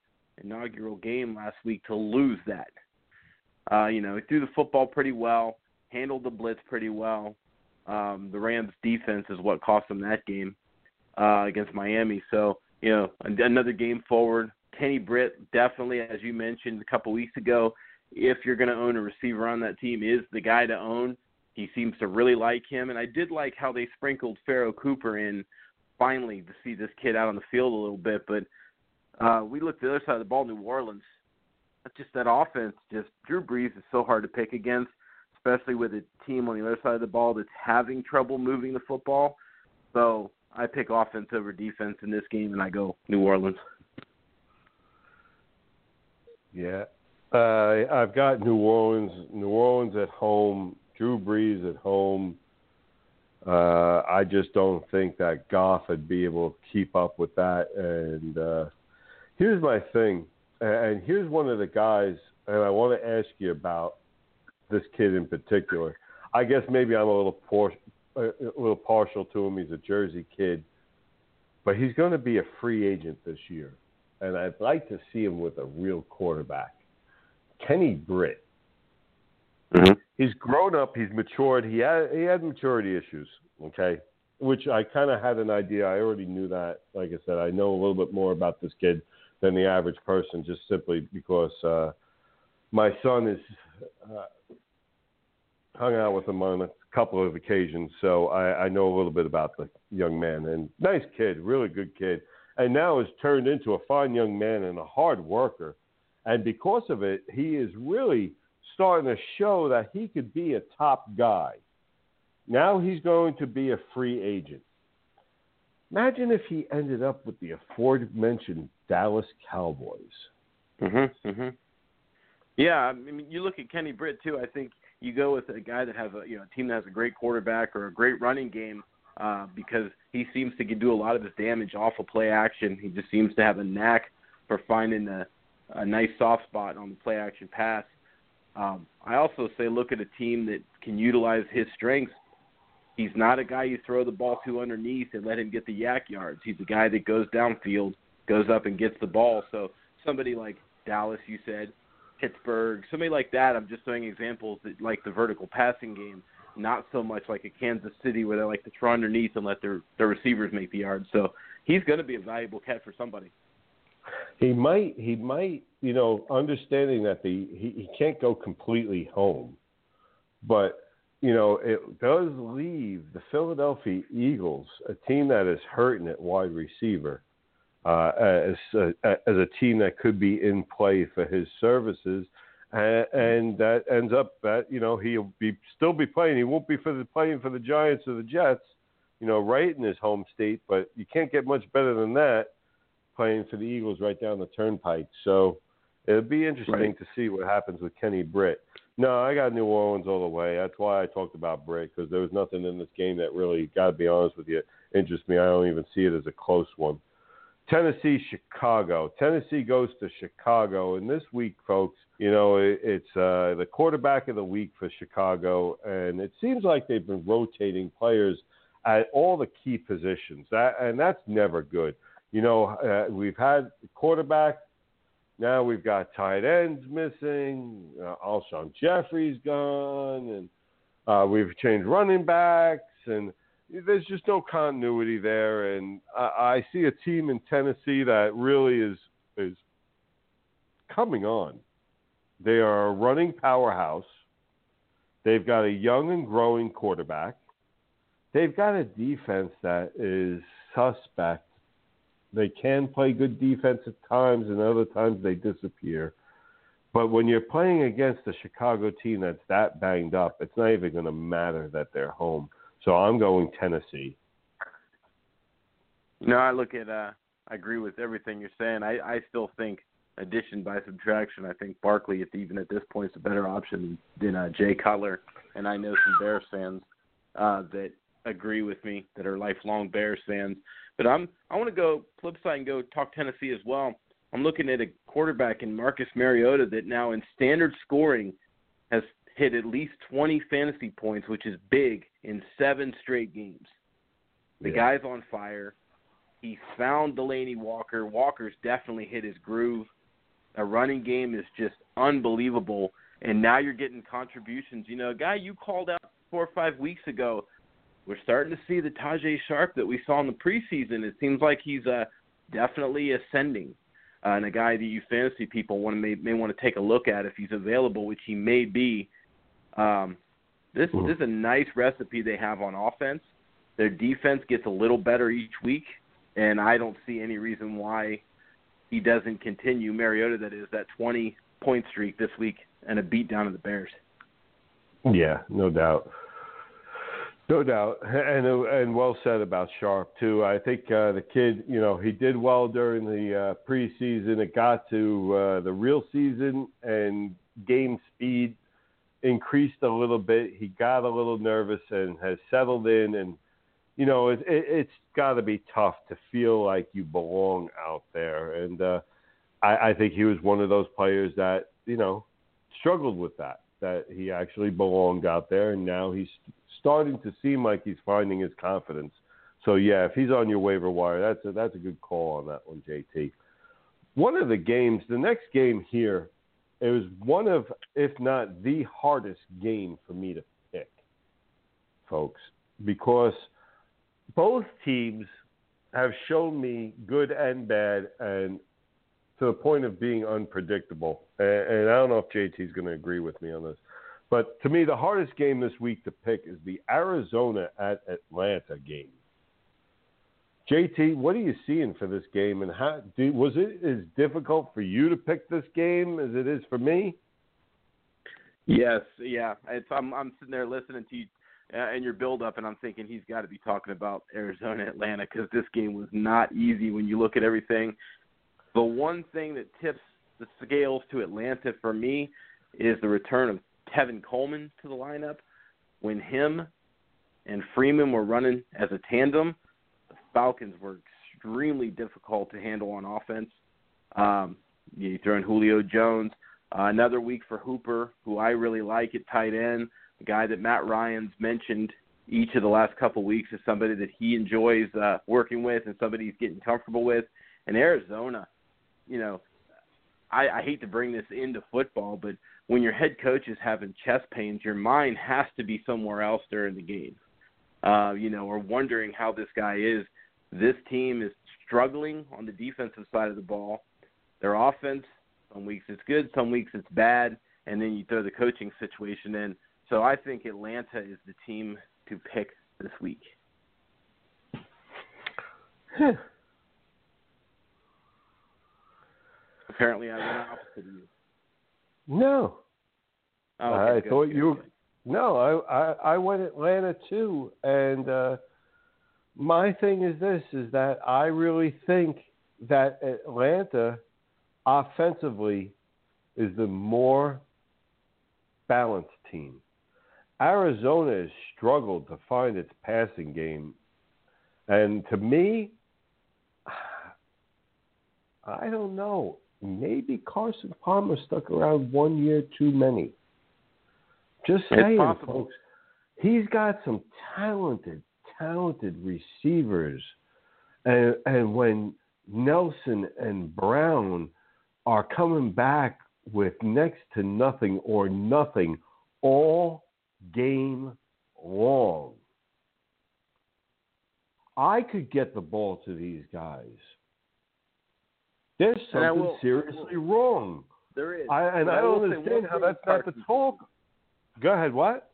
inaugural game last week to lose that. Uh, you know, he threw the football pretty well, handled the blitz pretty well. Um, the Rams' defense is what cost them that game uh, against Miami. So, you know, another game forward. Kenny Britt definitely, as you mentioned a couple weeks ago, if you're going to own a receiver on that team, is the guy to own. He seems to really like him, and I did like how they sprinkled Pharoh Cooper in finally to see this kid out on the field a little bit. But uh, we looked at the other side of the ball, New Orleans. Just that offense. Just Drew Brees is so hard to pick against, especially with a team on the other side of the ball that's having trouble moving the football. So I pick offense over defense in this game, and I go New Orleans. Yeah, uh, I've got New Orleans. New Orleans at home. Drew Brees at home. Uh, I just don't think that Goff would be able to keep up with that. And uh, here's my thing, and here's one of the guys, and I want to ask you about this kid in particular. I guess maybe I'm a little por- a little partial to him. He's a Jersey kid, but he's going to be a free agent this year, and I'd like to see him with a real quarterback. Kenny Britt. Mm-hmm. He's grown up. He's matured. He had he had maturity issues. Okay, which I kind of had an idea. I already knew that. Like I said, I know a little bit more about this kid than the average person, just simply because uh, my son is uh, hung out with him on a couple of occasions, so I, I know a little bit about the young man. And nice kid, really good kid, and now has turned into a fine young man and a hard worker. And because of it, he is really starting to show that he could be a top guy. Now he's going to be a free agent. Imagine if he ended up with the aforementioned Dallas Cowboys. Mhm. Mhm. Yeah, I mean, you look at Kenny Britt too. I think you go with a guy that has a you know a team that has a great quarterback or a great running game uh, because he seems to do a lot of his damage off of play action. He just seems to have a knack for finding a, a nice soft spot on the play action pass. Um, I also say look at a team that can utilize his strengths. He's not a guy you throw the ball to underneath and let him get the YAC yards. He's a guy that goes downfield, goes up and gets the ball. So somebody like Dallas, you said, Pittsburgh, somebody like that. I'm just throwing examples that like the vertical passing game, not so much like a Kansas City where they like to throw underneath and let their their receivers make the yards. So he's going to be a valuable cat for somebody. He might, he might, you know, understanding that the he, he can't go completely home, but you know, it does leave the Philadelphia Eagles, a team that is hurting at wide receiver, uh, as a, as a team that could be in play for his services, and, and that ends up that you know he'll be still be playing. He won't be for the playing for the Giants or the Jets, you know, right in his home state. But you can't get much better than that playing for the Eagles right down the turnpike. So it'll be interesting Right. to see what happens with Kenny Britt. No, I got New Orleans all the way. That's why I talked about Britt because there was nothing in this game that really, got to be honest with you, interests me. I don't even see it as a close one. Tennessee, Chicago. Tennessee goes to Chicago, and this week, folks, you know, it, it's uh, the quarterback of the week for Chicago, and it seems like they've been rotating players at all the key positions. That and that's never good. You know, uh, we've had quarterback. Now we've got tight ends missing. Uh, Alshon Jeffery's gone, and uh, we've changed running backs, and there's just no continuity there. And I, I see a team in Tennessee that really is is coming on. They are a running powerhouse. They've got a young and growing quarterback. They've got a defense that is suspect. They can play good defense at times, and other times they disappear. But when you're playing against a Chicago team that's that banged up, it's not even going to matter that they're home. So I'm going Tennessee. No, I look at. uh I agree with everything you're saying. I I still think addition by subtraction. I think Barkley, at even at this point, is a better option than uh, Jay Cutler. And I know some Bears fans uh, that agree with me that are lifelong Bears fans. But I'm I want to go flip side and go talk Tennessee as well. I'm looking at a quarterback in Marcus Mariota that now in standard scoring has hit at least 20 fantasy points, which is big in seven straight games. The Yeah. guy's on fire. He found Delanie Walker. Walker's definitely hit his groove. A running game is just unbelievable. And now you're getting contributions. You know, a guy you called out four or five weeks ago, we're starting to see the Tajae Sharpe that we saw in the preseason. It seems like he's uh, definitely ascending. Uh, and a guy that you fantasy people want to may, may want to take a look at if he's available, which he may be. Um, this Mhm. this is a nice recipe they have on offense. Their defense gets a little better each week, and I don't see any reason why he doesn't continue. Mariota, that is, that 20 point streak this week and a beat down of the Bears. Yeah, no doubt. No doubt, and and well said about Sharpe too. I think uh, the kid, you know, he did well during the uh, preseason. It got to uh, the real season, and game speed increased a little bit. He got a little nervous and has settled in, and you know, it, it, it's got to be tough to feel like you belong out there. And uh, I, I think he was one of those players that you know struggled with that. That he actually belonged out there, and now he's starting to seem like he's finding his confidence. So yeah, if he's on your waiver wire, that's a, that's a good call on that one, JT. One of the games, the next game here, it was one of, if not the hardest game for me to pick, folks, because both teams have shown me good and bad, and to the point of being unpredictable. And, and I don't know if JT is going to agree with me on this. But to me, the hardest game this week to pick is the Arizona at Atlanta game. JT, what are you seeing for this game, and how do, was it as difficult for you to pick this game as it is for me? Yes, yeah. It's, I'm I'm sitting there listening to you uh, and your build up, and I'm thinking he's got to be talking about Arizona Atlanta because this game was not easy when you look at everything. The one thing that tips the scales to Atlanta for me is the return of Tevin Coleman to the lineup. When him and Freeman were running as a tandem, Falcons were extremely difficult to handle on offense. Um, you throw in Julio Jones. Uh, another week for Hooper, who I really like at tight end, the guy that Matt Ryan's mentioned each of the last couple weeks is somebody that he enjoys uh, working with and somebody he's getting comfortable with. And Arizona, you know, I, I hate to bring this into football, but when your head coach is having chest pains, your mind has to be somewhere else during the game. Uh, you know, or wondering how this guy is. This team is struggling on the defensive side of the ball. Their offense, some weeks it's good, some weeks it's bad, and then you throw the coaching situation in. So I think Atlanta is the team to pick this week. [SIGHS] Apparently, I went opposite of you. No. Oh, okay, I good, thought good, you. good. No, I, I I went Atlanta too, and uh, my thing is this: is that I really think that Atlanta, offensively, is the more balanced team. Arizona has struggled to find its passing game, and to me, I don't know maybe Carson Palmer stuck around one year too many. Just saying, folks. He's got some talented, talented receivers, and and when Nelson and Brown are coming back with next to nothing or nothing all game long. I could get the ball to these guys. There's something will, seriously wrong. There is. I, and But I don't understand how that's not the talk. Go ahead. What?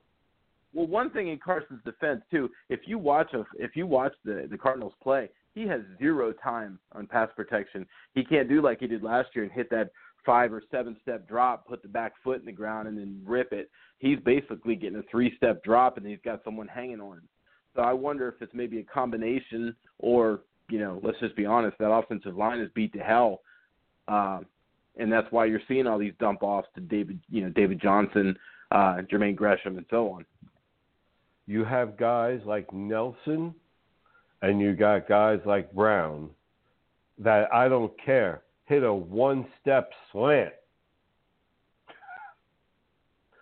Well, one thing in Carson's defense too, if you watch a, if you watch the the Cardinals play, he has zero time on pass protection. He can't do like he did last year and hit that five or seven step drop, put the back foot in the ground, and then rip it. He's basically getting a three step drop, and he's got someone hanging on him. So I wonder if it's maybe a combination, or you know, let's just be honest, that offensive line is beat to hell, uh, and that's why you're seeing all these dump offs to David, you know, David Johnson, uh, Jermaine Gresham, and so on. You have guys like Nelson, and you got guys like Brown that I don't care hit a one step slant.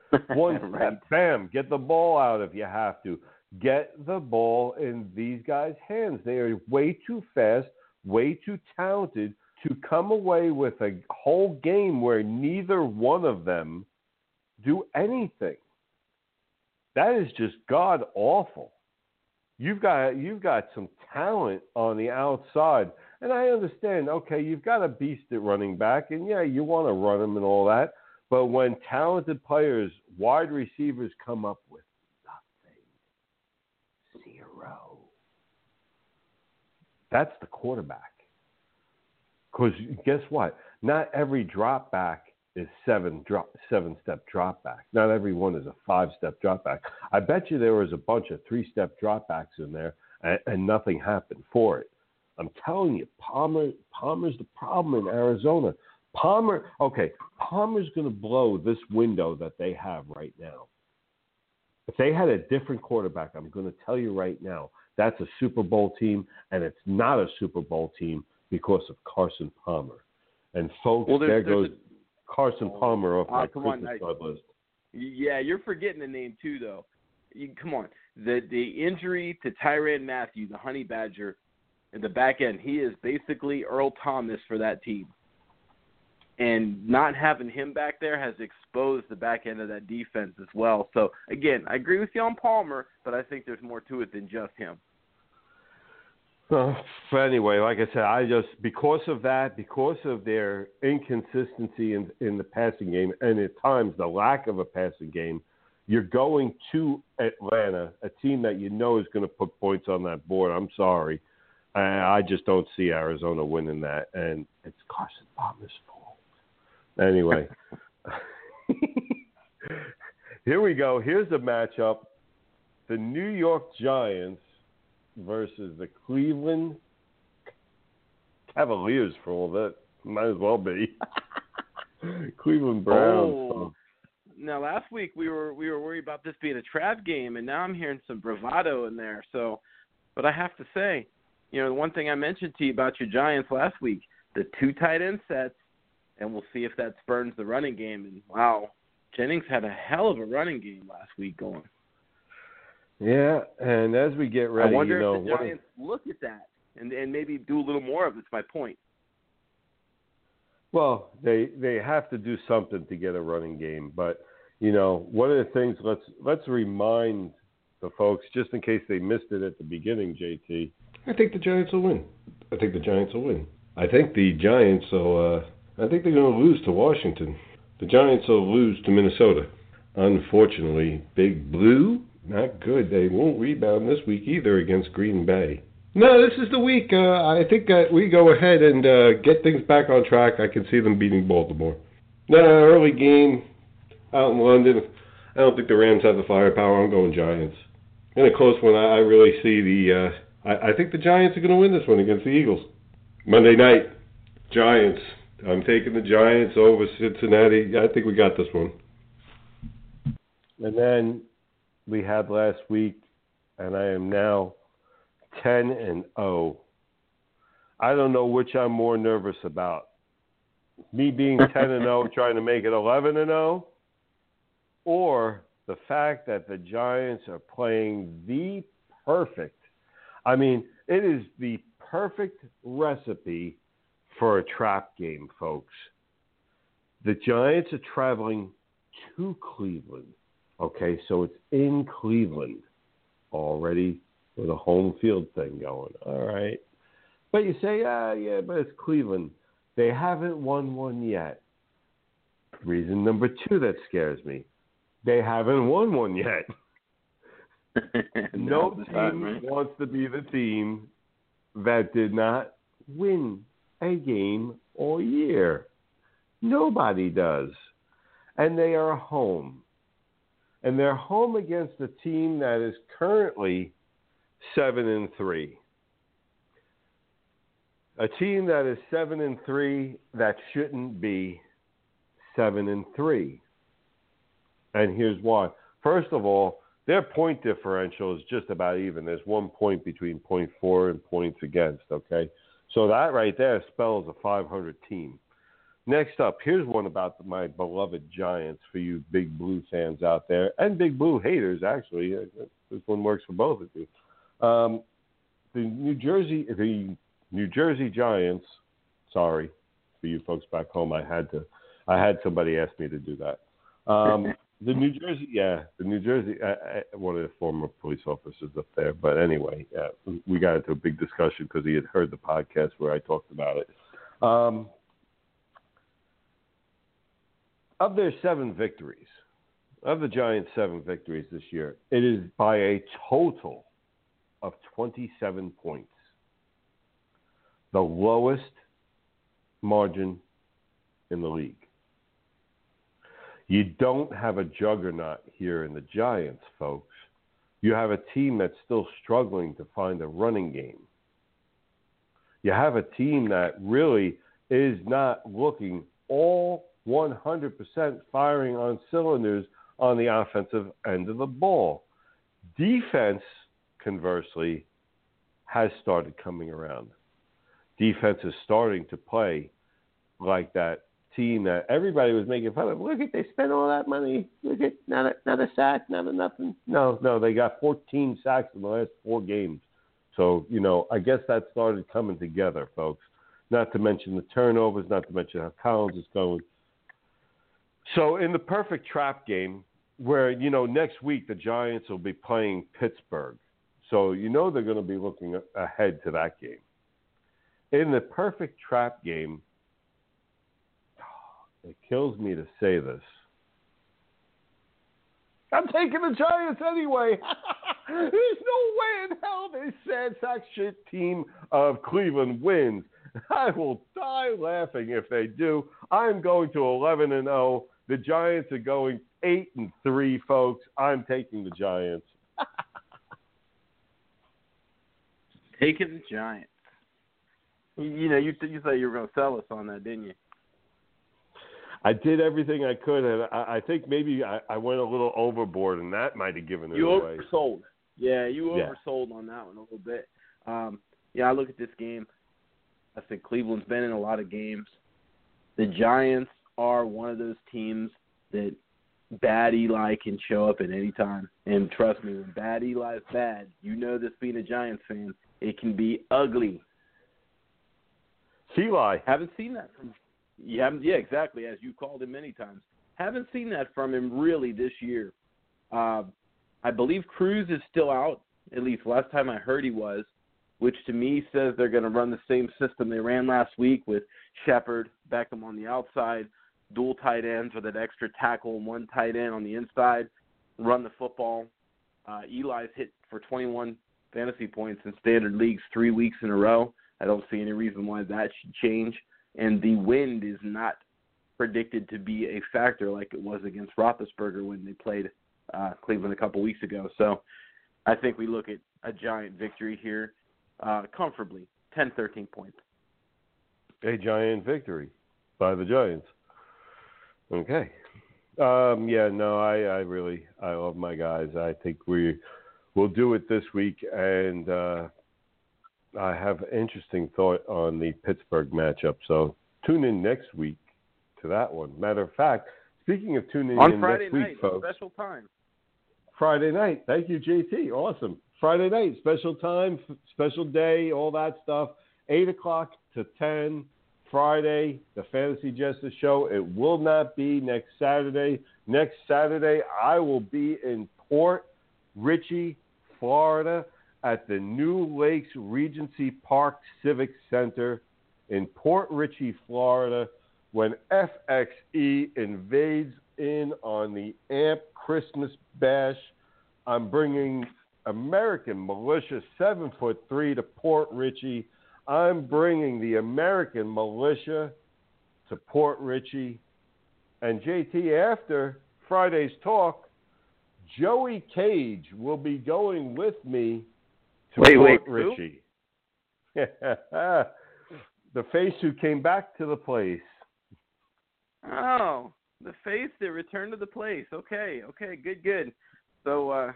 [LAUGHS] One right. step, bam, get the ball out if you have to. Get the ball in these guys' hands. They are way too fast, way too talented to come away with a whole game where neither one of them do anything. That is just god awful. You've got you've got some talent on the outside, and I understand. Okay, you've got a beast at running back, and yeah, you want to run him and all that. But when talented players, wide receivers, come up with nothing, zero, that's the quarterback. Because guess what? Not every drop back is seven drop seven step drop back. Not every one is a five step drop back. I bet you there was a bunch of three step drop backs in there and, and nothing happened for it. I'm telling you, Palmer Palmer's the problem in Arizona. Palmer okay, Palmer's gonna blow this window that they have right now. If they had a different quarterback, I'm gonna tell you right now, that's a Super Bowl team, and it's not a Super Bowl team because of Carson Palmer. And folks, well, there goes Carson oh, Palmer off oh, my Christmas on, card list. Yeah, you're forgetting the name too, though. You, come on, the the injury to Tyrann Mathieu, the Honey Badger, in the back end, he is basically Earl Thomas for that team. And not having him back there has exposed the back end of that defense as well. So again, I agree with you on Palmer, but I think there's more to it than just him. Uh, but anyway, like I said, I just because of that, because of their inconsistency in in the passing game, and at times the lack of a passing game, you're going to Atlanta, a team that you know is going to put points on that board. I'm sorry, I, I just don't see Arizona winning that, and it's Carson Palmer's fault. Anyway, [LAUGHS] here we go. Here's the matchup: the New York Giants versus the Cleveland Cavaliers for all that. Might as well be. [LAUGHS] Cleveland Browns. Oh. Now last week we were we were worried about this being a trap game, and now I'm hearing some bravado in there. So, but I have to say, you know, the one thing I mentioned to you about your Giants last week, the two tight end sets, and we'll see if that spurns the running game. And wow, Jennings had a hell of a running game last week going. Yeah, and as we get ready, I wonder you know, if the Giants look at that and and maybe do a little more of it. It's my point. Well, they they have to do something to get a running game, but you know, one of the things let's let's remind the folks just in case they missed it at the beginning, JT. I think the Giants will win. I think the Giants will win. I think the Giants will. Uh, I think they're going to lose to Washington. The Giants will lose to Minnesota. Unfortunately, Big Blue not good. They won't rebound this week either against Green Bay. No, this is the week. Uh, I think that we go ahead and uh, get things back on track. I can see them beating Baltimore. No, early game out in London. I don't think the Rams have the firepower. I'm going Giants. In a close one, I, I really see the. Uh, I, I think the Giants are going to win this one against the Eagles. Monday night, Giants. I'm taking the Giants over Cincinnati. I think we got this one. And then we had last week, and I am now 10 and 0. I don't know which I'm more nervous about. Me being [LAUGHS] 10 and 0 trying to make it 11 and 0 or the fact that the Giants are playing the perfect I mean, it is the perfect recipe for a trap game, folks. The Giants are traveling to Cleveland Okay, so it's in Cleveland already with a home field thing going. All right. But you say, ah, yeah, but it's Cleveland. They haven't won one yet. Reason number two that scares me they haven't won one yet. [LAUGHS] no team time, wants to be the team that did not win a game all year. Nobody does. And they are home and they're home against a team that is currently seven and three. A team that is seven and three that shouldn't be seven and three. And here's why. First of all, their point differential is just about even. There's one point between point four and points against, okay? So that right there spells a 500 team. Next up, here's one about my beloved Giants for you Big Blue fans out there and Big Blue haters. Actually, uh, this one works for both of you. Um, the New Jersey, the New Jersey Giants. Sorry for you folks back home. I had to, I had somebody ask me to do that. Um, [LAUGHS] the New Jersey, yeah, the New Jersey, uh, one of the former police officers up there. But anyway, uh, we got into a big discussion because he had heard the podcast where I talked about it. Um, of their seven victories, of the Giants' seven victories this year, it is by a total of 27 points. The lowest margin in the league. You don't have a juggernaut here in the Giants, folks. You have a team that's still struggling to find a running game. You have a team that really is not looking all 100% firing on cylinders on the offensive end of the ball. Defense, conversely, has started coming around. Defense is starting to play like that team that everybody was making fun of. Look at they spent all that money. Look at not a, not a sack, not a nothing. No, no, they got 14 sacks in the last four games. So you know, I guess that started coming together, folks. Not to mention the turnovers, not to mention how Collins is going. So in the perfect trap game, where you know next week the Giants will be playing Pittsburgh, so you know they're going to be looking ahead to that game. In the perfect trap game, [SIGHS] it kills me to say this. I'm taking the Giants anyway. [LAUGHS] There's no way in hell this sad sack shit team of Cleveland wins. [LAUGHS] I will die laughing if they do. I'm going to 11 and 0. The Giants are going 8 and 3, folks. I'm taking the Giants. [LAUGHS] taking the Giants. You know, you you said you were going to sell us on that, didn't you? I did everything I could, and I, I think maybe I, I went a little overboard, and that might have given it you away. You oversold. Yeah, you yeah. oversold on that one a little bit. Um, yeah, I look at this game. I think Cleveland's been in a lot of games. The Giants are one of those teams that bad Eli can show up at any time. And trust me, when bad Eli's bad, you know this being a Giants fan, it can be ugly. Eli. Haven't seen that from you haven't yeah, exactly, as you called him many times. Haven't seen that from him really this year. Uh, I believe Cruz is still out, at least last time I heard he was, which to me says they're going to run the same system they ran last week with Shepard, Beckham on the outside, dual tight ends with an extra tackle and one tight end on the inside, run the football. Uh, Eli's hit for 21 fantasy points in standard leagues three weeks in a row. I don't see any reason why that should change. And the wind is not predicted to be a factor like it was against Roethlisberger when they played uh, Cleveland a couple weeks ago. So I think we look at a giant victory here uh, comfortably, 10, 13 points. A giant victory by the Giants. Okay. Um, yeah, no, I, I really I love my guys. I think we will do it this week, and uh, I have an interesting thought on the Pittsburgh matchup. So tune in next week to that one. Matter of fact, speaking of tuning on in Friday next night, week, folks. Special time. Friday night. Thank you, JT. Awesome. Friday night, special time, special day, all that stuff. Eight o'clock to ten. Friday, the Fantasy Jester Show. It will not be next Saturday. Next Saturday, I will be in Port Richey, Florida, at the New Lakes Regency Park Civic Center in Port Richey, Florida, when FXE invades in on the AMP Christmas Bash. I'm bringing American Militia 7 foot 3 to Port Richey. I'm bringing the American Militia to Port Richey. And JT, after Friday's talk, Joey Cage will be going with me to wait, Port wait, Richey. [LAUGHS] the face who came back to the place. Oh, the face that returned to the place. Okay, okay, good, good. So uh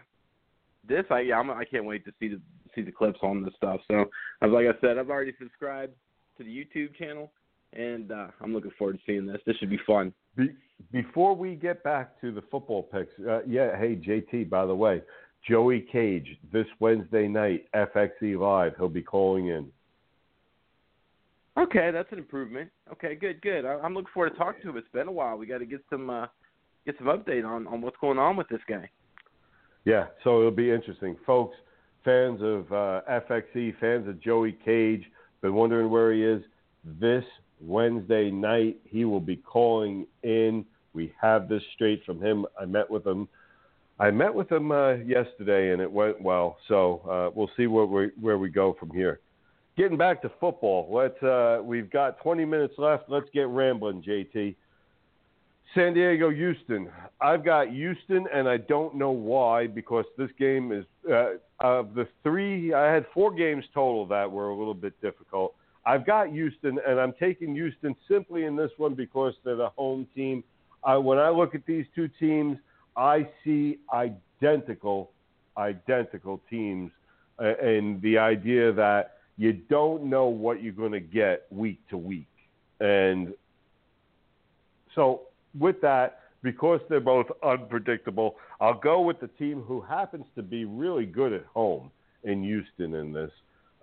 this I yeah, I'm, I can't wait to see the see the clips on this stuff. So as like I said, I've already subscribed to the YouTube channel, and uh, I'm looking forward to seeing this. This should be fun. Be, before we get back to the football picks, uh, yeah, hey JT, by the way, Joey Cage this Wednesday night, FXE Live. He'll be calling in. Okay, that's an improvement. Okay, good, good. I, I'm looking forward to talking to him. It's been a while. We got to get some uh, get some update on on what's going on with this guy. Yeah, so it'll be interesting, folks. Fans of uh, FXE, fans of Joey Cage, been wondering where he is. This Wednesday night, he will be calling in. We have this straight from him. I met with him. I met with him uh, yesterday, and it went well. So uh, we'll see where we where we go from here. Getting back to football, let's. Uh, we've got 20 minutes left. Let's get rambling, JT. San Diego, Houston. I've got Houston, and I don't know why because this game is uh, of the three. I had four games total that were a little bit difficult. I've got Houston, and I'm taking Houston simply in this one because they're the home team. When I look at these two teams, I see identical, identical teams, uh, and the idea that you don't know what you're going to get week to week, and so with that, because they're both unpredictable, I'll go with the team who happens to be really good at home in Houston in this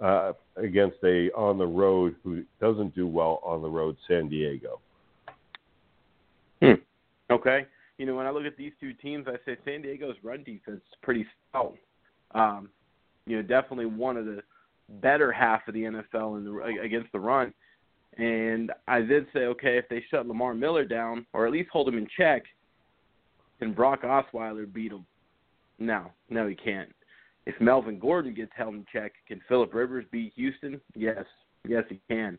uh, against a on the road who doesn't do well on the road, San Diego. Hmm. Okay. You know, when I look at these two teams, I say San Diego's run defense is pretty stout. Um, you know, definitely one of the better half of the NFL in the, against the run. And I did say, okay, if they shut Lamar Miller down or at least hold him in check, can Brock Osweiler beat him? No, no, he can't. If Melvin Gordon gets held in check, can Philip Rivers beat Houston? Yes, yes, he can.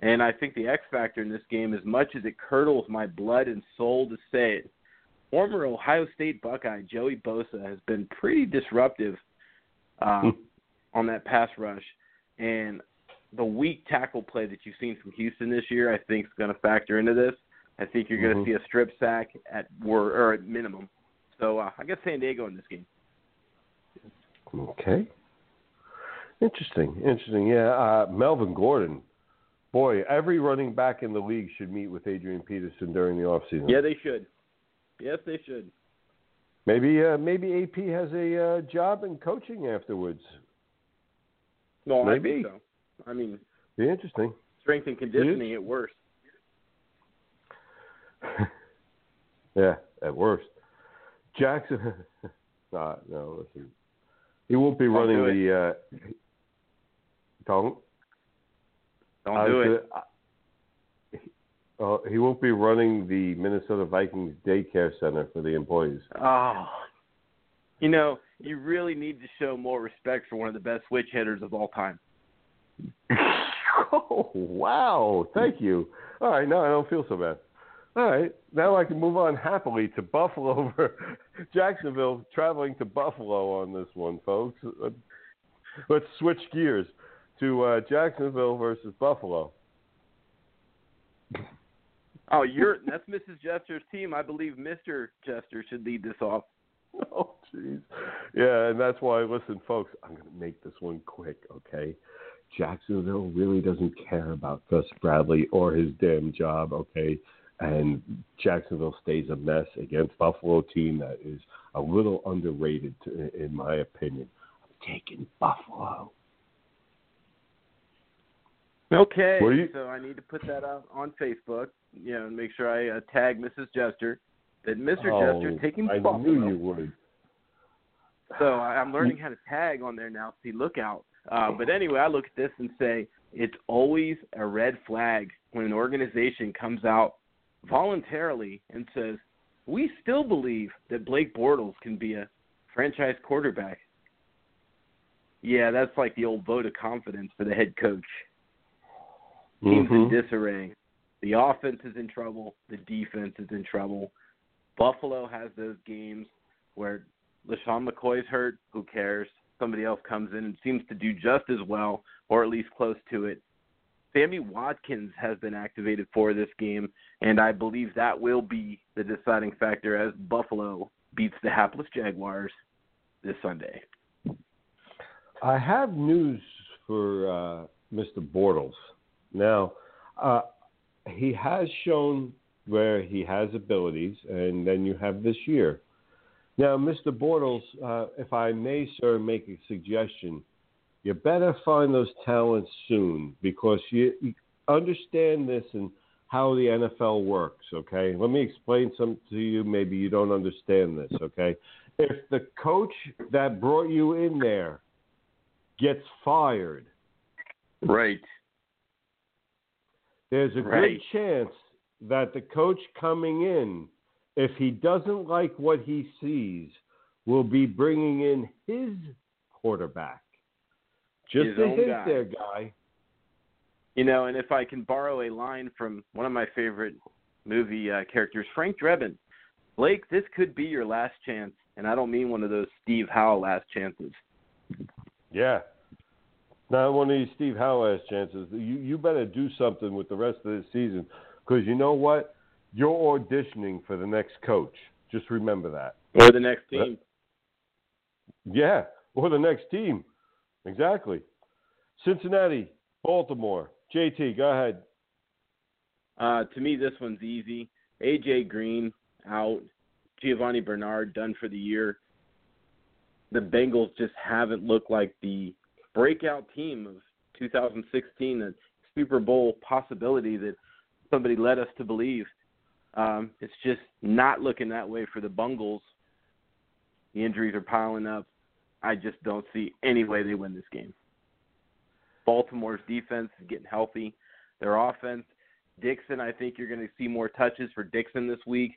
And I think the X factor in this game, as much as it curdles my blood and soul to say it, former Ohio State Buckeye Joey Bosa has been pretty disruptive uh, on that pass rush. And the weak tackle play that you've seen from Houston this year, I think, is going to factor into this. I think you're going to Mhm. see a strip sack at or, or at minimum. So uh, I got San Diego in this game. Okay. Interesting. Interesting. Yeah. Uh, Melvin Gordon. Boy, every running back in the league should meet with Adrian Peterson during the offseason. Yeah, they should. Yes, they should. Maybe uh, maybe AP has a uh, job in coaching afterwards. No, Maybe. I think so. I mean, Be interesting. strength and conditioning at worst. [LAUGHS] yeah, at worst. Jackson. [LAUGHS] nah, no, listen. He won't be Don't running the. Uh, don't. Don't I do it. gonna- Uh, he won't be running the Minnesota Vikings daycare center for the employees. Oh, you know, you really need to show more respect for one of the best switch hitters of all time. [LAUGHS] oh, wow. Thank you. All right, now I don't feel so bad. All right, now I can move on happily to Buffalo over [LAUGHS] Jacksonville, traveling to Buffalo on this one, folks. Let's switch gears to uh, Jacksonville versus Buffalo. Oh, you're that's Mrs. Jester's team. I believe Mr. Jester should lead this off. [LAUGHS] Oh, jeez. Yeah, and that's why, listen, folks, I'm going to make this one quick, okay? Jacksonville really doesn't care about Gus Bradley or his damn job, okay? And Jacksonville stays a mess against Buffalo team that is a little underrated, to, in my opinion. I'm taking Buffalo. Okay, you- so I need to put that out on Facebook. You know, and make sure I uh, tag Mrs. Jester that Mr. Oh, Jester's taking I Buffalo. knew you would. So I- I'm learning how to tag on there now. See, look out. Uh, but anyway, I look at this and say it's always a red flag when an organization comes out voluntarily and says we still believe that Blake Bortles can be a franchise quarterback. Yeah, that's like the old vote of confidence for the head coach. Team's in Mhm. disarray. The offense is in trouble. The defense is in trouble. Buffalo has those games where LeSean McCoy's hurt. Who cares? Somebody else comes in and seems to do just as well, or at least close to it. Sammy Watkins has been activated for this game, and I believe that will be the deciding factor as Buffalo beats the hapless Jaguars this Sunday. I have news for uh, Mr. Bortles. Now, uh, he has shown where he has abilities, and then you have this year. Now, Mr. Bortles, uh, if I may, sir, make a suggestion, you better find those talents soon because you, you understand this and how the NFL works. Okay, let me explain some to you. Maybe you don't understand this. Okay, if the coach that brought you in there gets fired, Right. there's a Right. good chance that the coach coming in, if he doesn't like what he sees, will be bringing in his quarterback. Just His a hint guy. there, guy. You know, and if I can borrow a line from one of my favorite movie uh, characters. Frank Drebin, Blake, this could be your last chance, and I don't mean one of those Steve Howe last chances. Yeah, not one of these Steve Howe last chances. You you better do something with the rest of this season because you know what? You're auditioning for the next coach. Just remember that. Or the next team. Yeah, or the next team. Exactly. Cincinnati, Baltimore. JT, go ahead. Uh, to me, this one's easy. AJ Green out. Giovani Bernard done for the year. The Bengals just haven't looked like the breakout team of 2016, the Super Bowl possibility that somebody led us to believe. Um, it's just not looking that way for the Bungles. The injuries are piling up. I just don't see any way they win this game. Baltimore's defense is getting healthy. Their offense, Dixon, I think you're going to see more touches for Dixon this week.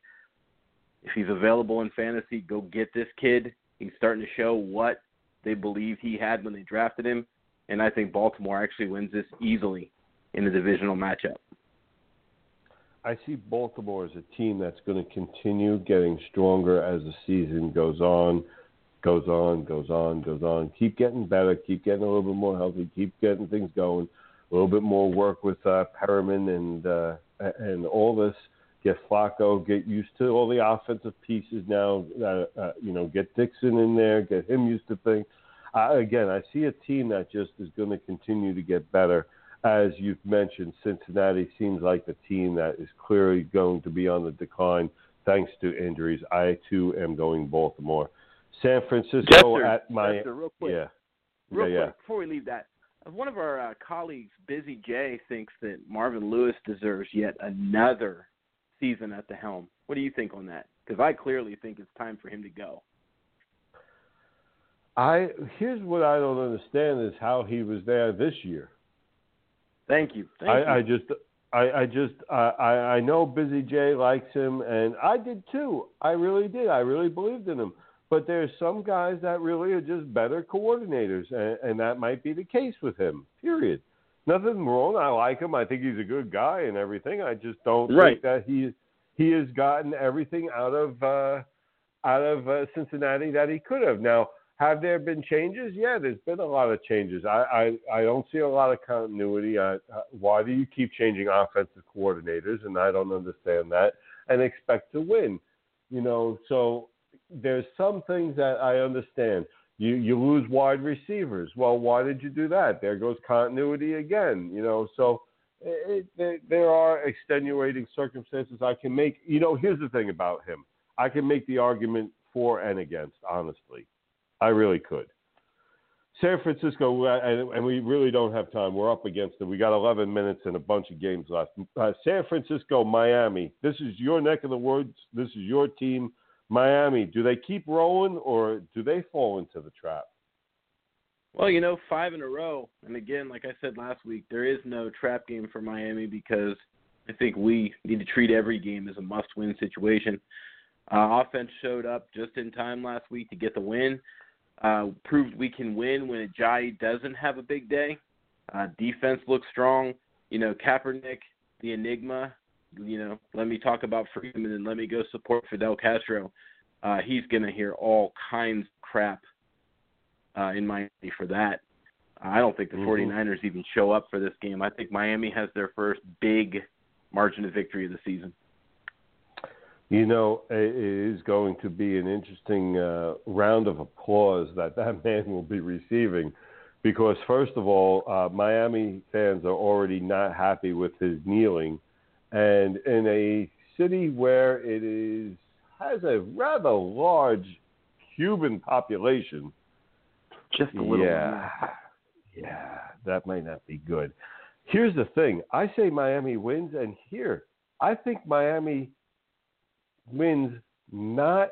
If he's available in fantasy, go get this kid. He's starting to show what they believed he had when they drafted him. And I think Baltimore actually wins this easily in the divisional matchup. I see Baltimore as a team that's going to continue getting stronger as the season goes on, goes on, goes on, goes on. Keep getting better, keep getting a little bit more healthy, keep getting things going. A little bit more work with uh, Perriman and uh, and all this. Get Flacco, get used to all the offensive pieces now. Uh, uh, you know, get Dixon in there, get him used to things. Uh, again, I see a team that just is going to continue to get better as you've mentioned, Cincinnati seems like the team that is clearly going to be on the decline thanks to injuries. I too am going Baltimore. San Francisco Jester, at my Jester, real quick. yeah. Real yeah, quick, before we leave that, one of our uh, colleagues, Busy Jay, thinks that Marvin Lewis deserves yet another season at the helm. What do you think on that? Because I clearly think it's time for him to go. I here's what I don't understand is how he was there this year. Thank you. Thank I, you. I just I, I just I, I know Busy J likes him, and I did too. I really did. I really believed in him. But there's some guys that really are just better coordinators, and, and that might be the case with him. Period. Nothing wrong. I like him. I think he's a good guy and everything. I just don't Right. think that he he has gotten everything out of uh, out of uh, Cincinnati that he could have. Now, have there been changes? Yeah, there's been a lot of changes. I I, I don't see a lot of continuity. Uh, uh, why do you keep changing offensive coordinators? And I don't understand that. And expect to win. You know, so there's some things that I understand. You you lose wide receivers. Well, why did you do that? There goes continuity again. You know, so it, there, there are extenuating circumstances I can make. You know, here's the thing about him. I can make the argument for and against. Honestly, I really could. San Francisco, and, and we really don't have time. We're up against it. We got 11 minutes and a bunch of games left. Uh, San Francisco, Miami. This is your neck of the woods. This is your team. Miami, do they keep rolling or do they fall into the trap? Well, you know, five in a row. And again, like I said last week, there is no trap game for Miami because I think we need to treat every game as a must win situation. Uh, offense showed up just in time last week to get the win. Uh, proved we can win when Ajayi doesn't have a big day. Uh, defense looks strong. You know, Kaepernick, the enigma. You know, let me talk about Freedom and then let me go support Fidel Castro. Uh, he's going to hear all kinds of crap uh, in Miami for that. I don't think the Mhm. 49ers even show up for this game. I think Miami has their first big margin of victory of the season. You know, it is going to be an interesting uh, round of applause that that [LAUGHS] man will be receiving because, first of all, uh, Miami fans are already not happy with his kneeling. And in a city where it is has a rather large Cuban population, Just a little. yeah, yeah, that might not be good. Here's the thing: I say Miami wins, and here I think Miami wins not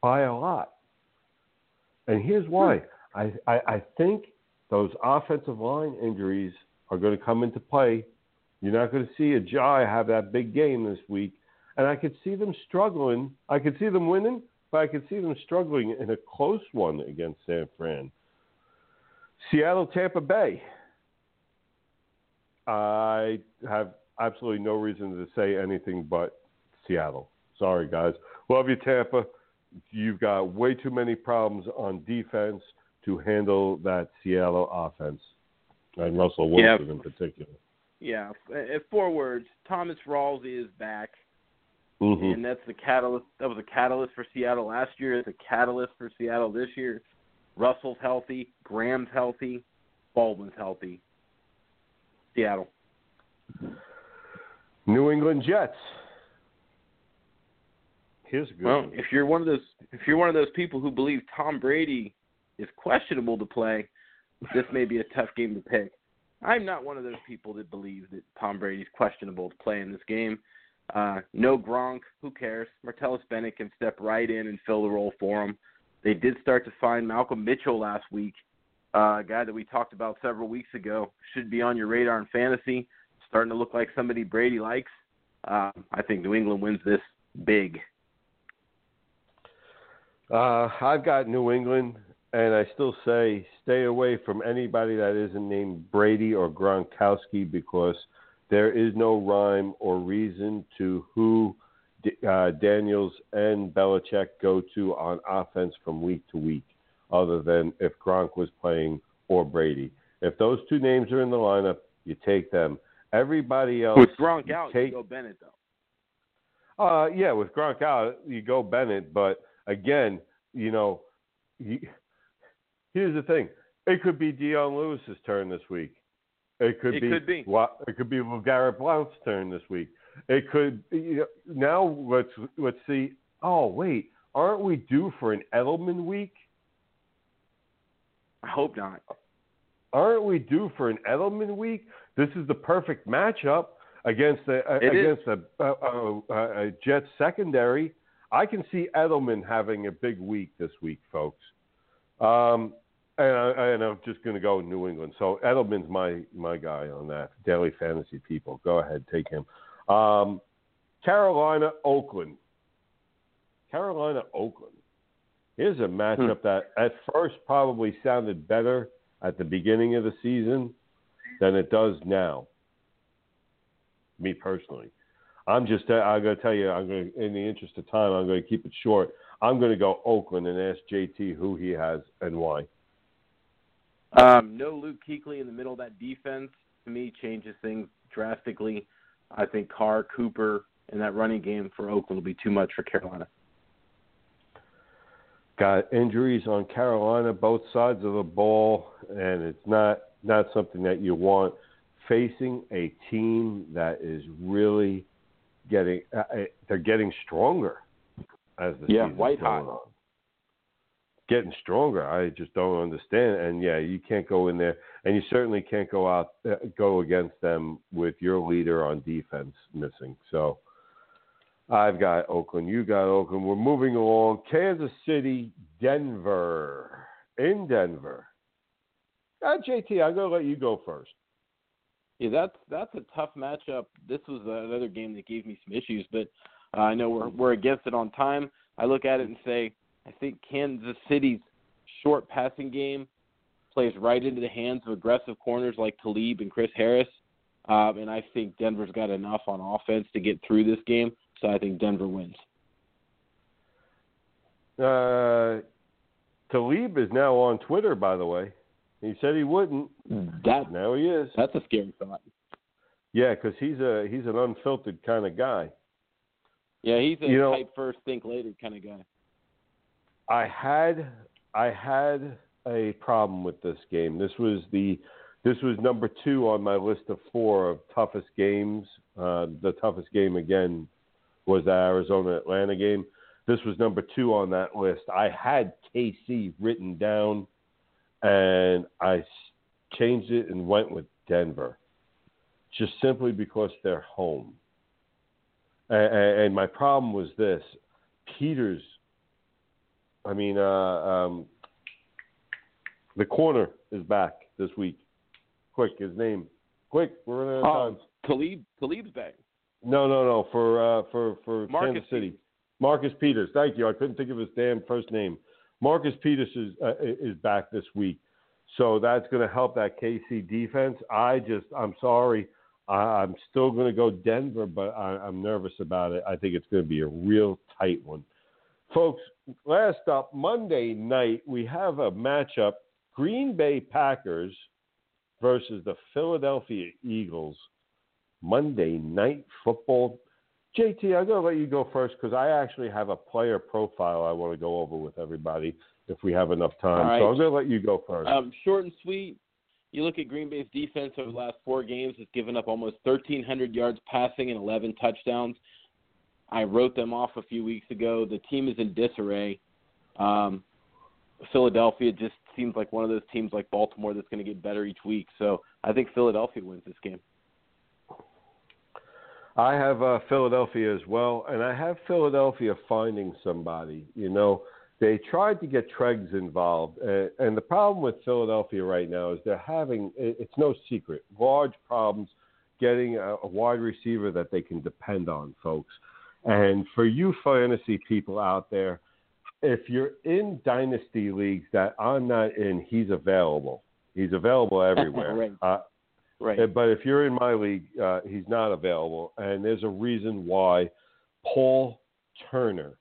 by a lot. And here's hmm. why: I, I I think those offensive line injuries are going to come into play. You're not going to see Ajayi have that big game this week, and I could see them struggling. I could see them winning, but I could see them struggling in a close one against San Fran. Seattle, Tampa Bay. I have absolutely no reason to say anything but Seattle. Sorry, guys. Love you, Tampa. You've got way too many problems on defense to handle that Seattle offense, and Russell Wilson yeah. in particular. Yeah. In four words, Thomas Rawls is back. Mm-hmm. And that's the catalyst. That was a catalyst for Seattle last year. It's a catalyst for Seattle this year. Russell's healthy. Graham's healthy. Baldwin's healthy. Seattle. New England Jets. A good well, if you're one of those if you're one of those people who believe Tom Brady is questionable to play, this may be a tough game to pick. I'm not one of those people that believe that Tom Brady's questionable to play in this game. Uh, no Gronk, who cares? Martellus Bennett can step right in and fill the role for him. They did start to find Malcolm Mitchell last week, uh, a guy that we talked about several weeks ago. Should be on your radar in fantasy. Starting to look like somebody Brady likes. Uh, I think New England wins this big. Uh, I've got New England, and I still say stay away from anybody that isn't named Brady or Gronkowski because there is no rhyme or reason to who uh, Daniels and Belichick go to on offense from week to week, other than if Gronk was playing or Brady. If those two names are in the lineup, you take them. Everybody else with Gronk out, take, you go Bennett though. Uh, yeah, with Gronk out, you go Bennett. But again, you know, you, here's the thing: it could be Dion Lewis's turn this week. It could it be. Could be. It could be Garrett Blount's turn this week. It could. You know, now let's let's see. Oh wait, aren't we due for an Edelman week? I hope not. Aren't we due for an Edelman week? This is the perfect matchup against the uh, against a, a, a, a Jets secondary. I can see Edelman having a big week this week, folks. Um, and, I, and I'm just going to go New England. So Edelman's my my guy on that. Daily fantasy people, go ahead, take him. Um, Carolina, Oakland. Carolina, Oakland. Here's a matchup hmm. that at first probably sounded better at the beginning of the season than it does now. Me personally, I'm just I'm going to tell you. I'm going to, in the interest of time, I'm going to keep it short. I'm going to go Oakland and ask JT who he has and why. Um, no Luke Kuechly in the middle of that defense to me changes things drastically. I think Carr, Cooper, and that running game for Oakland will be too much for Carolina. Got injuries on Carolina, both sides of the ball, and it's not not something that you want facing a team that is really getting uh, uh they're getting stronger as the yeah, season white hot. On. Getting stronger. I just don't understand. And yeah, you can't go in there, and you certainly can't go out uh, go against them with your leader on defense missing. So I've got Oakland. You got Oakland. We're moving along. Kansas City, Denver. In Denver. Uh, JT, I'm going to let you go first. Yeah, that's that's a tough matchup. This was another game that gave me some issues, but uh, I know we're we're against it on time. I look at it and say I think Kansas City's short passing game plays right into the hands of aggressive corners like Talib and Chris Harris, um, and I think Denver's got enough on offense to get through this game. So I think Denver wins. Uh, Talib is now on Twitter, by the way. He said he wouldn't. That now he is. That's a scary thought. Yeah, because he's a he's an unfiltered kind of guy. Yeah, he's a you know, type first, think later kind of guy. I had I had a problem with this game. This was the this was number two on my list of four of toughest games. Uh, the toughest game again was the Arizona Atlanta game. This was number two on that list. I had KC written down and I changed it and went with Denver, just simply because they're home. And, and my problem was this: Peters. I mean, uh, um, the corner is back this week. Quick, his name. Quick, we're running out of time. Talib, Talib's back. No, no, no. For uh, for for Marcus Kansas City, Marcus Peters. Thank you. I couldn't think of his damn first name. Marcus Peters is, uh, is back this week. So that's going to help that KC defense. I just, I'm sorry. I, am still going to go Denver, but I, I'm nervous about it. I think it's going to be a real tight one. Folks, last up, Monday night, we have a matchup Green Bay Packers versus the Philadelphia Eagles. Monday night football. JT, I'm going to let you go first because I actually have a player profile I want to go over with everybody if we have enough time. Right. So I'm going to let you go first. Um, short and sweet. You look at Green Bay's defense over the last four games; it's given up almost 1,300 yards passing and 11 touchdowns. I wrote them off a few weeks ago. The team is in disarray. Um, Philadelphia just seems like one of those teams like Baltimore that's going to get better each week. So I think Philadelphia wins this game. I have uh, Philadelphia as well, and I have Philadelphia finding somebody. You know, they tried to get Treggs involved, and, and the problem with Philadelphia right now is they're having it's no secret large problems getting a, a wide receiver that they can depend on, folks. And for you fantasy people out there, if you're in dynasty leagues that I'm not in, he's available. He's available [LAUGHS] everywhere. right. Uh, right. But if you're in my league, uh, he's not available, and there's a reason why. Paul Turner,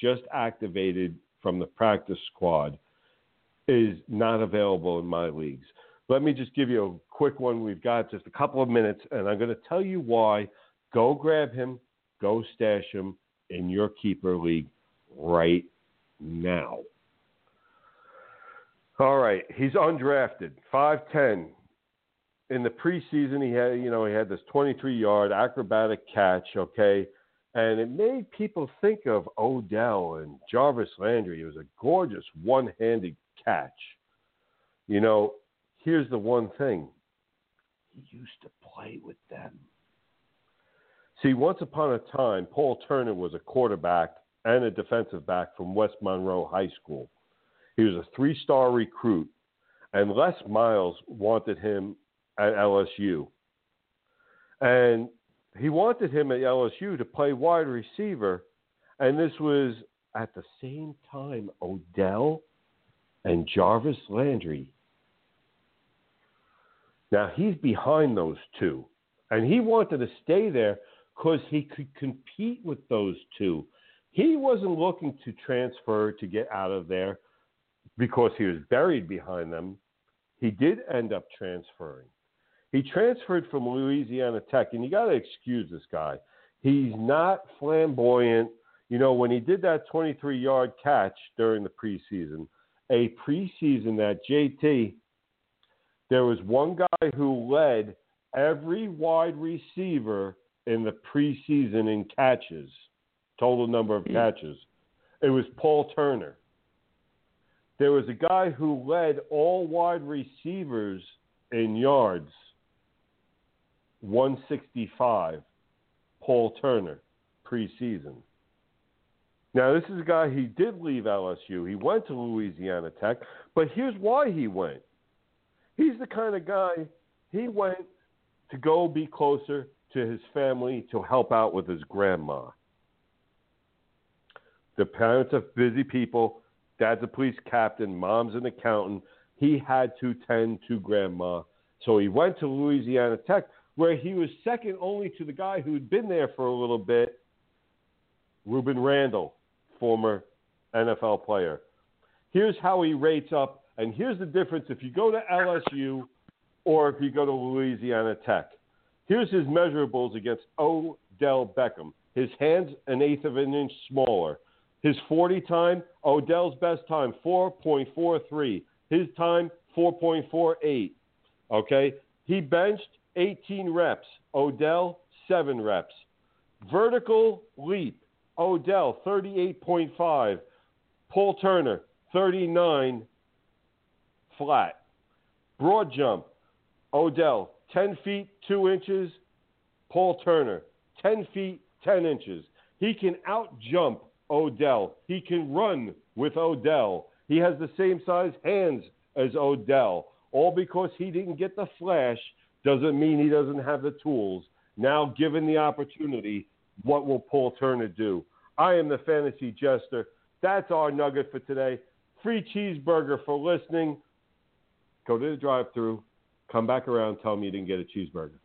just activated from the practice squad, is not available in my leagues. Let me just give you a quick one. We've got just a couple of minutes, and I'm going to tell you why. Go grab him, go stash him in your keeper league right now. All right, he's undrafted, 5'10. In the preseason, he had, you know, he had this 23-yard acrobatic catch, okay? And it made people think of Odell and Jarvis Landry. It was a gorgeous one-handed catch. You know, here's the one thing. He used to play with them. See, once upon a time, Paul Turner was a quarterback and a defensive back from West Monroe High School. He was a three star recruit, and Les Miles wanted him at LSU. And he wanted him at LSU to play wide receiver, and this was at the same time Odell and Jarvis Landry. Now he's behind those two, and he wanted to stay there because he could compete with those two. He wasn't looking to transfer to get out of there because he was buried behind them. He did end up transferring. He transferred from Louisiana Tech, and you got to excuse this guy. He's not flamboyant. You know, when he did that 23 yard catch during the preseason, a preseason that JT, there was one guy who led every wide receiver in the preseason in catches total number of hmm. catches. It was Paul Turner. There was a guy who led all wide receivers in yards, 165, Paul Turner, preseason. Now, this is a guy, he did leave LSU. He went to Louisiana Tech, but here's why he went. He's the kind of guy, he went to go be closer to his family to help out with his grandma. The parents are busy people. Dad's a police captain. Mom's an accountant. He had to tend to grandma. So he went to Louisiana Tech, where he was second only to the guy who'd been there for a little bit, Rueben Randle, former NFL player. Here's how he rates up, and here's the difference if you go to LSU or if you go to Louisiana Tech. Here's his measurables against Odell Beckham. His hands an eighth of an inch smaller. His 40 time, Odell's best time, 4.43. His time, 4.48. Okay? He benched 18 reps. Odell, 7 reps. Vertical leap, Odell, 38.5. Paul Turner, 39 flat. Broad jump, Odell, 10 feet, 2 inches. Paul Turner, 10 feet, 10 inches. He can out jump Odell. He can run with Odell. He has the same size hands as Odell. All because he didn't get the flash doesn't mean he doesn't have the tools. Now, given the opportunity, what will Paul Turner do? I am the fantasy jester. That's our nugget for today. Free cheeseburger for listening. Go to the drive through, come back around, tell me you didn't get a cheeseburger.